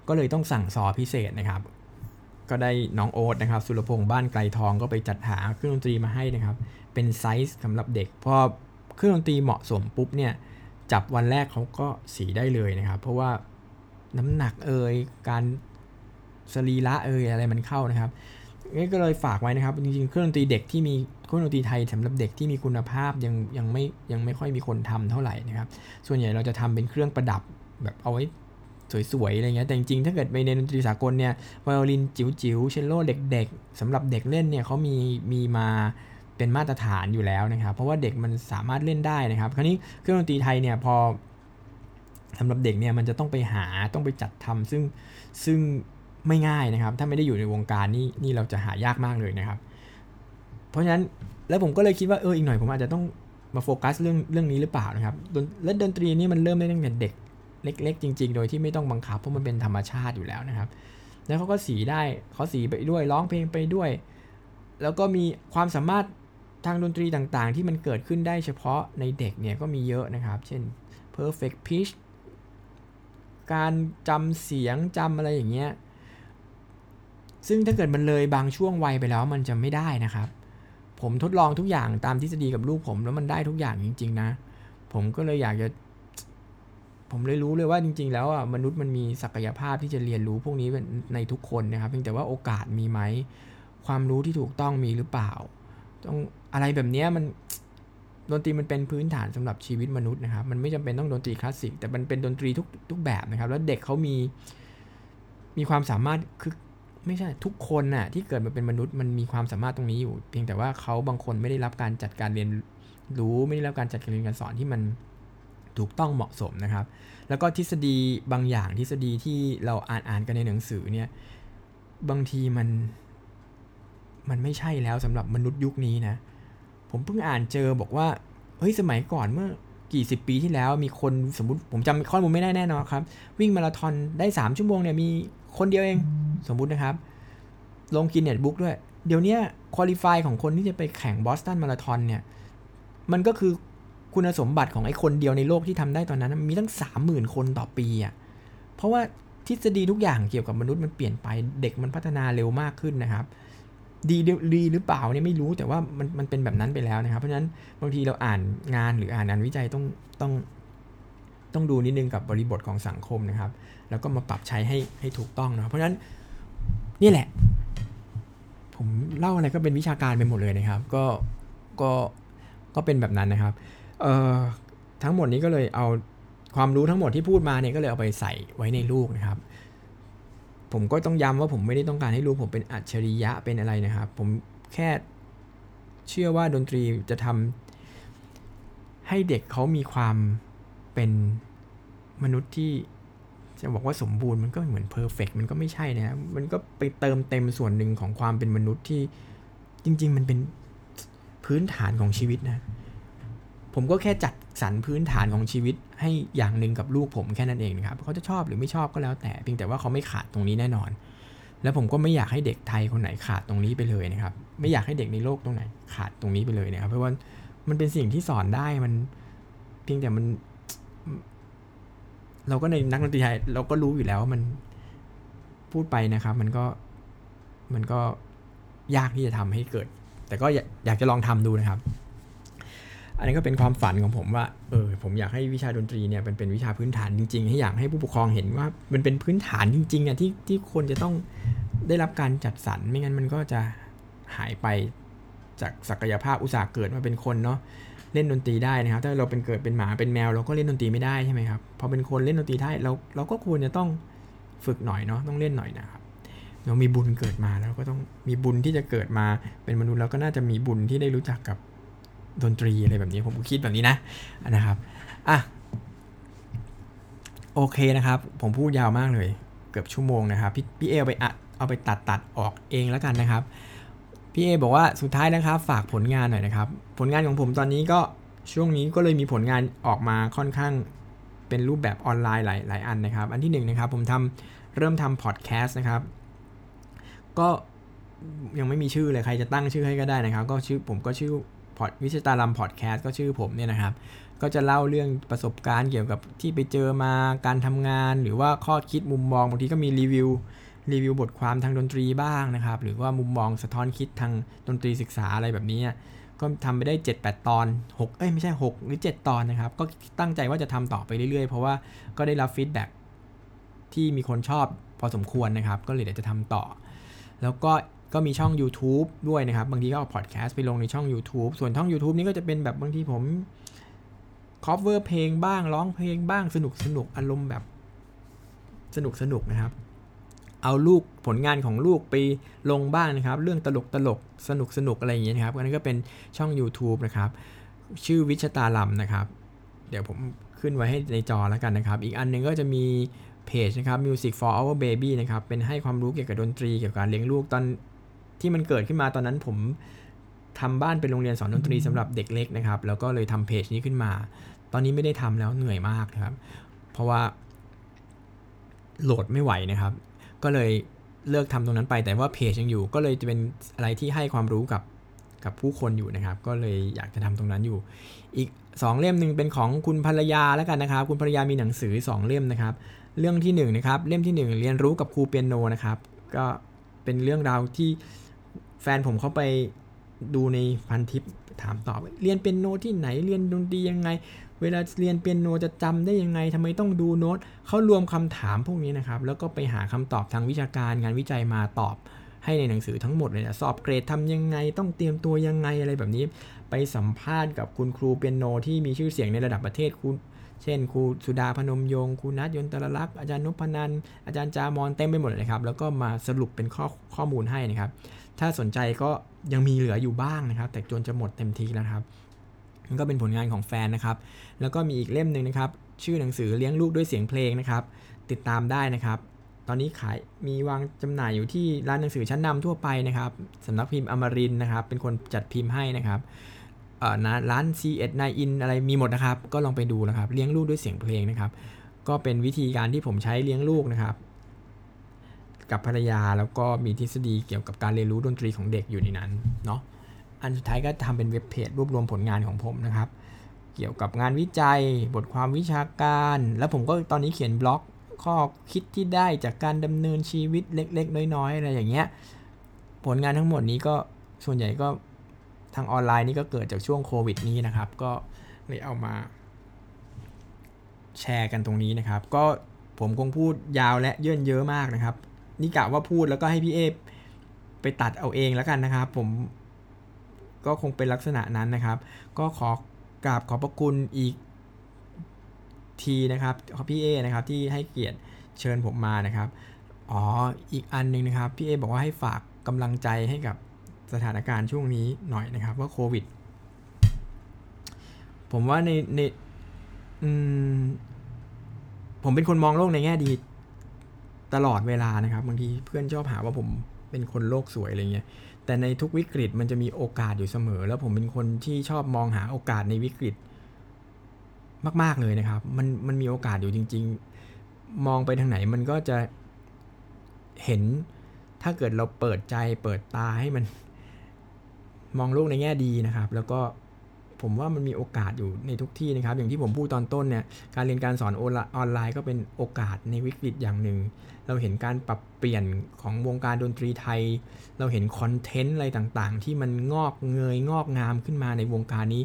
ก็เลยต้องสั่งซอพิเศษนะครับ ก็ได้น้องโอ๊ตนะครับ สุรพงษ์บ้านไกลทองก็ไปจัดหาเครื่องดนตรีมาให้นะครับ เป็นไซส์สำหรับเด็กพอเครื่องดนตรีเหมาะสมปุ๊บเนี่ยจับวันแรกเขาก็สีได้เลยนะครับ เพราะว่าน้ำหนักเอ่ยการสรีระเอ่ยอะไรมันเข้านะครับนี่ก็เลยฝากไว้นะครับ จริงๆ เครื่องดนตรีเด็กที่มีเครื่องดนตรีไทยสำหรับเด็กที่มีคุณภาพยังยังไม่ยังไม่ค่อยมีคนทำเท่าไหร่นะครับ ส่วนใหญ่เราจะทำเป็นเครื่องประดับแบบเอาไว้ สวยๆอะไรเงี้ยแต่จริงๆถ้าเกิดไปในดนตรีสากลเนี่ยไวโอลินจิ๋วๆเชลโลเด็กๆสำหรับเด็กเล่นเนี่ยเขามีมีมาเป็นมาตรฐานอยู่แล้วนะครับ เพราะว่าเด็กมันสามารถเล่นได้นะครับ คราวนี้เครื่องดนตรีไทยเนี่ยพอสำหรับเด็กเนี่ยมันจะต้องไปหาต้องไปจัดทำซึ่งซึ่งไม่ง่ายนะครับ ถ้าไม่ได้อยู่ในวงการนี่นี่เราจะหายากมากเลยนะครับ เพราะฉะนั้นแล้วผมก็เลยคิดว่าเอออีกหน่อยผมอาจจะต้องมาโฟกัสเรื่องเรื่องนี้หรือเปล่านะครับและดนตรีนี่มันเริ่มได้ตั้งแต่เด็ก เล็กๆ จริง ๆ โดยที่ไม่ต้องบังคับเพราะมันเป็นธรรมชาติอยู่แล้วนะครับ แล้วเขาก็สีได้เขาสีไปด้วยร้องเพลงไปด้วย แล้วก็มีความสามารถทางดนตรีต่างๆ ที่มันเกิดขึ้นได้เฉพาะในเด็กเนี่ยก็มีเยอะนะครับ เช่น perfect pitch การจำเสียงจำอะไรอย่างเงี้ย ซึ่งถ้าเกิดมันเลยบางช่วงวัยไปแล้วมันจะไม่ได้นะครับ ผมทดลองทุกอย่างตามทฤษฎีกับลูกผมแล้วมันได้ทุกอย่างจริง ๆ นะ ผมก็เลยอยากจะ ผมเลยรู้เลยว่าจริง ๆ แล้วอะมนุษย์มันมีศักยภาพที่จะเรียนรู้พวกนี้ในทุกคนนะครับเพียงแต่ว่าโอกาสมีไหมความรู้ที่ถูกต้องมีหรือเปล่า ต้องอะไรแบบนี้มันดนตรีมันเป็นพื้นฐานสำหรับชีวิตมนุษย์นะครับ มันไม่จำเป็นต้องดนตรีคลาสสิกแต่มันเป็นดนตรีทุกทุกแบบนะครับ แล้วเด็กเขามีมีความสามารถคือไม่ใช่ทุกคนน่ะที่เกิดมาเป็นมนุษย์มันมีความสามารถตรงนี้อยู่ เพียงแต่ว่าเขาบางคนไม่ได้รับการจัดการเรียนรู้ไม่ได้รับการจัดการเรียนการสอนที่มัน ถูกต้องเหมาะสมนะครับ แล้วก็ทฤษฎีบางอย่างทฤษฎีที่เราอ่านอ่านกันในหนังสือเนี่ยบางทีมันมันไม่ใช่แล้วสำหรับมนุษย์ยุคนี้นะ ผมเพิ่งอ่านเจอบอกว่าเฮ้ยสมัยก่อนเมื่อกี่สิบปีที่แล้วมีคนสมมติผมจำข้อมูลไม่ได้แน่นอนครับ วิ่งมาราธอนได้ 3 ชั่วโมงเนี่ยมีคนเดียวเองสมมุตินะครับ ลงกินเน็ตบุ๊กด้วย เดี๋ยวนี้คุริฟายของคนที่จะไปแข่งบอสตันมาราธอนเนี่ย มันก็คือ คุณสมบัติของไอ้คนเดียวในโลกที่ทำได้ตอนนั้นมีตั้งสามหมื่นคนต่อปีอะเพราะว่าทฤษฎีทุกอย่างเกี่ยวกับมนุษย์มันเปลี่ยนไปเด็กมันพัฒนาเร็วมากขึ้นนะครับ ดีดีหรือเปล่าเนี่ยไม่รู้แต่ว่ามันมันเป็นแบบนั้นไปแล้วนะครับ เพราะฉะนั้นบางทีเราอ่านงานหรืออ่านงานวิจัยต้องต้องต้องดูนิดนึงกับบริบทของสังคมนะครับ แล้วก็มาปรับใช้ให้ให้ถูกต้องนะเพราะฉะนั้นนี่แหละ ผมเล่าอะไรก็เป็นวิชาการไปหมดเลยนะครับ ก็ก็ก็เป็นแบบนั้นนะครับ ทั้งหมดนี้ก็เลยเอาความรู้ทั้งหมดที่พูดมาเนี่ยก็เลยเอาไปใส่ไว้ในลูกนะครับ ผมก็ต้องย้ำว่าผมไม่ได้ต้องการให้ลูกผมเป็นอัจฉริยะเป็นอะไรนะครับ ผมแค่เชื่อว่าดนตรีจะทำให้เด็กเขามีความเป็นมนุษย์ที่จะบอกว่าสมบูรณ์มันก็เหมือนเพอร์เฟกมันก็ไม่ใช่นะมันก็ไปเติมเต็มส่วนหนึ่งของความเป็นมนุษย์ที่จริง ๆ มันเป็นพื้นฐานของชีวิตนะ ผมก็แค่จัดสรรพื้นฐานของชีวิตให้อย่างหนึ่งกับลูกผมแค่นั้นเองนะครับเขาจะชอบหรือไม่ชอบก็แล้วแต่เพียงแต่ว่าเขาไม่ขาดตรงนี้แน่นอน แล้วผมก็ไม่อยากให้เด็กไทยคนไหนขาดตรงนี้ไปเลยนะครับ ไม่อยากให้เด็กในโลกตรงไหนขาดตรงนี้ไปเลยนะครับ เพราะว่ามันเป็นสิ่งที่สอนได้มัน เพียงแต่มัน เราก็ในนักดนตรีไทยเราก็รู้อยู่แล้วว่ามันพูดไปนะครับ มันก็มันก็ยากที่จะทำให้เกิด แต่ก็อยากจะลองทำดูนะครับ อันนี้ก็เป็นความฝันของผมว่าเออผมอยากให้วิชาดนตรีเนี่ยเป็นเป็นวิชาพื้นฐานจริง ๆ ให้อยากให้ผู้ปกครองเห็นว่ามันเป็นพื้นฐานจริงๆอะที่ที่ควรจะต้องได้รับการจัดสรรไม่งั้นมันก็จะหายไปจากศักยภาพอุตสาห์เกิดมาเป็นคนเนาะเล่นดนตรีได้นะครับ ถ้าเราเป็นเกิดเป็นหมาเป็นแมวเราก็เล่นดนตรีไม่ได้ใช่ไหมครับพอเป็นคนเล่นดนตรีได้เราเราก็ควรจะต้องฝึกหน่อยเนาะต้องเล่นหน่อยนะครับเรามีบุญเกิดมาแล้วก็ต้องมีบุญที่จะเกิดมาเป็นมนุษย์แล้วก็น่าจะมีบุญที่ได้รู้จักกับ ดนตรีอะไรแบบนี้ผมคิดแบบนี้นะนะครับอะโอเคนะครับ ผมพูดยาวมากเลย เกือบชั่วโมงนะครับ พี่พี่เอเอาไปอัดเอาไปตัดตัดออกเองแล้วกันนะครับ พี่เอบอกว่าสุดท้ายนะครับ ฝากผลงานหน่อยนะครับ ผลงานของผมตอนนี้ก็ช่วงนี้ก็เลยมีผลงานออกมาค่อนข้างเป็นรูปแบบออนไลน์หลายหลายอันนะครับ อันที่1นนะครับ ผมทำเริ่มทำพอดแคสต์นะครับ ก็ยังไม่มีชื่อเลยใครจะตั้งชื่อให้ก็ได้นะครับ ก็ชื่อผมก็ชื่อ พอดวิชตาลัมพอดแคสต์ก็ชื่อผมเนี่ยนะครับ ก็จะเล่าเรื่องประสบการณ์เกี่ยวกับที่ไปเจอมาการทำงาน หรือว่าข้อคิดมุมมองบางทีก็มีรีวิวรีวิวบทความทางดนตรีบ้างนะครับ หรือว่ามุมมองสะท้อนคิดทางดนตรีศึกษาอะไรแบบนี้ก็ทำไปได้ 7-8 ตอน 6 เอ้ยไม่ใช่ 6 หรือ 7 ตอนนะครับ ก็ตั้งใจว่าจะทำต่อไปเรื่อยๆ เพราะว่าก็ได้รับ feedback ที่มีคนชอบพอสมควรนะครับ ก็เลยเดี๋ยวจะทำต่อ แล้วก็ ก็มีช่อง YouTube ด้วยนะครับ บางทีก็เอาพอดแคสต์ไปลงในช่อง YouTube ส่วนช่อง YouTube นี้ก็จะเป็นแบบบางทีผม cover เพลงบ้างร้องเพลงบ้างสนุกสนุกอารมณ์แบบสนุกสนุกนะครับ เอาลูกผลงานของลูกไปลงบ้างนะครับ เรื่องตลกตลกสนุกสนุกอะไรอย่างเงี้ยนะครับอันนี้ก็เป็นช่อง YouTube นะครับ ชื่อวิชตาลัมนะครับ เดี๋ยวผมขึ้นไว้ให้ในจอแล้วกันนะครับ อีกอันนึงก็จะมีเพจนะครับ Music for Our Baby นะครับ เป็นให้ความรู้เกี่ยวกับดนตรีเกี่ยวกับการเลี้ยงลูกตอน ที่มันเกิดขึ้นมาตอนนั้นผมทำบ้านเป็นโรงเรียนสอนดนตรีสำหรับเด็กเล็กนะครับ แล้วก็เลยทำเพจนี้ขึ้นมา ตอนนี้ไม่ได้ทำแล้วเหนื่อยมากนะครับ เพราะว่าโหลดไม่ไหวนะครับ ก็เลยเลิกทำตรงนั้นไป แต่ว่าเพจยังอยู่ ก็เลยจะเป็นอะไรที่ให้ความรู้กับกับผู้คนอยู่นะครับ ก็เลยอยากจะทำตรงนั้นอยู่ อีก 2 เล่มหนึ่งเป็นของคุณภรรยาแล้วกันนะครับ คุณภรรยามีหนังสือ 2 เล่มนะครับ เรื่องที่1นะครับ เล่มที่ 1 เรียนรู้กับครูเปียโนนะครับ ก็เป็นเรื่องราวที่ แฟนผมเขาไปดูในพันทิปถามตอบเรียนเปียโนที่ไหนเรียนดนตรียังไง เวลาเรียนเปียโนจะจำได้ยังไงทำไมต้องดูโน้ตเขารวมคำถามพวกนี้นะครับ แล้วก็ไปหาคำตอบทางวิชาการงานวิจัยมาตอบให้ในหนังสือทั้งหมดเลยนะสอบเกรดทำยังไง ต้องเตรียมตัวยังไงอะไรแบบนี้ ไปสัมภาษณ์กับคุณครูเปียโนที่มีชื่อเสียงในระดับประเทศคุณ เช่นครูสุดาพนมยงครูนัทยนตรลักษ์อาจารย์นพนันอาจารย์จามอนเต็มไปหมดเลยครับ แล้วก็มาสรุปเป็นข้อข้อมูลให้นะครับ ถ้าสนใจก็ยังมีเหลืออยู่บ้างนะครับ แต่จนจะหมดเต็มทีแล้วครับมันก็เป็นผลงานของแฟนนะครับ แล้วก็มีอีกเล่มหนึ่งนะครับ ชื่อหนังสือเลี้ยงลูกด้วยเสียงเพลงนะครับ ติดตามได้นะครับ ตอนนี้ขายมีวางจำหน่ายอยู่ที่ร้านหนังสือชั้นนำทั่วไปนะครับสำนักพิมพ์อมรินนะครับ เป็นคนจัดพิมพ์ให้นะครับ ร้าน c ีเอ็ดนอินอะไรมีหมดนะครับ ก็ลองไปดูนะครับ เลี้ยงลูกด้วยเสียงเพลงนะครับ ก็เป็นวิธีการที่ผมใช้เลี้ยงลูกนะครับ กับภรรยาแล้วก็มีทฤษฎีเกี่ยวกับการเรียนรู้ดนตรีของเด็กอยู่ในนั้นเนาะอันสุดท้ายก็ทำเป็นเว็บเพจรวบรวมผลงานของผมนะครับ เกี่ยวกับงานวิจัย บทความวิชาการ แล้วผมก็ตอนนี้เขียนบล็อกข้อคิดที่ได้จากการดำเนินชีวิตเล็ก ๆ น้อยๆอะไรอย่างเงี้ยผลงานทั้งหมดนี้ก็ส่วนใหญ่ก็ ทางออนไลน์นี่ก็เกิดจากช่วงโควิดนี้นะครับ ก็เลยเอามาแชร์กันตรงนี้นะครับ ก็ผมคงพูดยาวและเยื่นเยอะมากนะครับ นี่กะว่าพูดแล้วก็ให้พี่เอไปตัดเอาเองแล้วกันนะครับ ผมก็คงเป็นลักษณะนั้นนะครับ ก็ขอกราบขอบพระคุณอีกทีนะครับขอพี่เอนะครับที่ให้เกียรติเชิญผมมานะครับ อ๋ออีกอันหนึ่งนะครับ พี่เอบอกว่าให้ฝากกำลังใจให้กับ สถานการณ์ช่วงนี้หน่อยนะครับ ว่าโควิด ผมว่าในในอืมผมเป็นคนมองโลกในแง่ดี ตลอดเวลานะครับบางทีเพื่อนชอบหาว่าผมเป็นคนโลกสวยอะไรเงี้ยแต่ในทุกวิกฤตมันจะมีโอกาสอยู่เสมอ แล้วผมเป็นคนที่ชอบมองหาโอกาสในวิกฤต มาก ๆเลยนะครับ มันมันมีโอกาสอยู่จริง ๆ มองไปทางไหนมันก็จะเห็นถ้าเกิดเราเปิดใจเปิดตาให้มัน มองโลกในแง่ดีนะครับ แล้วก็ผมว่ามันมีโอกาสอยู่ในทุกที่นะครับ อย่างที่ผมพูดตอนต้นเนี่ยการเรียนการสอนออนไลน์ก็เป็นโอกาสในวิกฤตอย่างหนึ่ง เราเห็นการปรับเปลี่ยนของวงการดนตรีไทย เราเห็นคอนเทนต์อะไรต่างๆ ที่มันงอกเงยงอกงามขึ้นมาในวงการนี้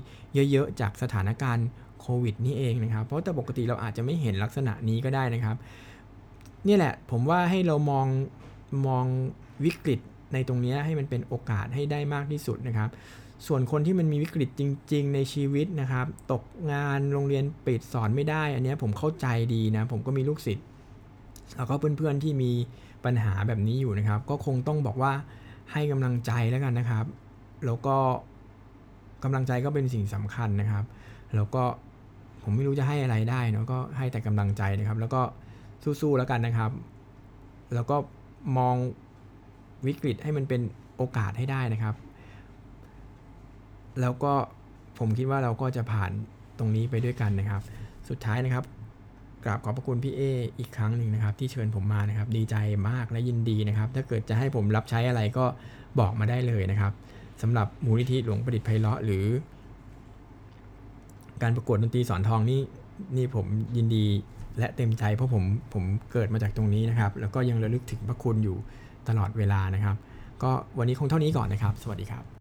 เยอะๆ จากสถานการณ์โควิดนี่เองนะครับ เพราะแต่ปกติเราอาจจะไม่เห็นลักษณะนี้ก็ได้นะครับ นี่แหละผมว่าให้เรามองมองวิกฤต ในตรงนี้ให้มันเป็นโอกาสให้ได้มากที่สุดนะครับ ส่วนคนที่มันมีวิกฤตจริง ๆ ในชีวิตนะครับ ตกงานโรงเรียนปิดสอนไม่ได้ อันนี้ผมเข้าใจดีนะ ผมก็มีลูกศิษย์แล้วก็เพื่อนๆที่มีปัญหาแบบนี้อยู่นะครับ ก็คงต้องบอกว่าให้กำลังใจแล้วกันนะครับ แล้วก็กำลังใจก็เป็นสิ่งสำคัญนะครับ แล้วก็ผมไม่รู้จะให้อะไรได้เนาะก็ให้แต่กำลังใจนะครับ แล้วก็สู้ๆแล้วกันนะครับ แล้วก็มอง วิกฤตให้มันเป็นโอกาสให้ได้นะครับ แล้วก็ผมคิดว่าเราก็จะผ่านตรงนี้ไปด้วยกันนะครับ สุดท้ายนะครับกราบขอบพระคุณพี่เออีกครั้งหนึ่งนะครับ ที่เชิญผมมานะครับ ดีใจมากและยินดีนะครับ ถ้าเกิดจะให้ผมรับใช้อะไรก็บอกมาได้เลยนะครับสำหรับมูลนิธิหลวงประดิษฐ์ไพเราะหรือ การประกวดดนตรีสอนทองนี่นี่ผมยินดีและเต็มใจเพราะผมผมเกิดมาจากตรงนี้นะครับ แล้วก็ยังระลึกถึงพระคุณอยู่ ตลอดเวลานะครับ ก็วันนี้คงเท่านี้ก่อนนะครับ สวัสดีครับ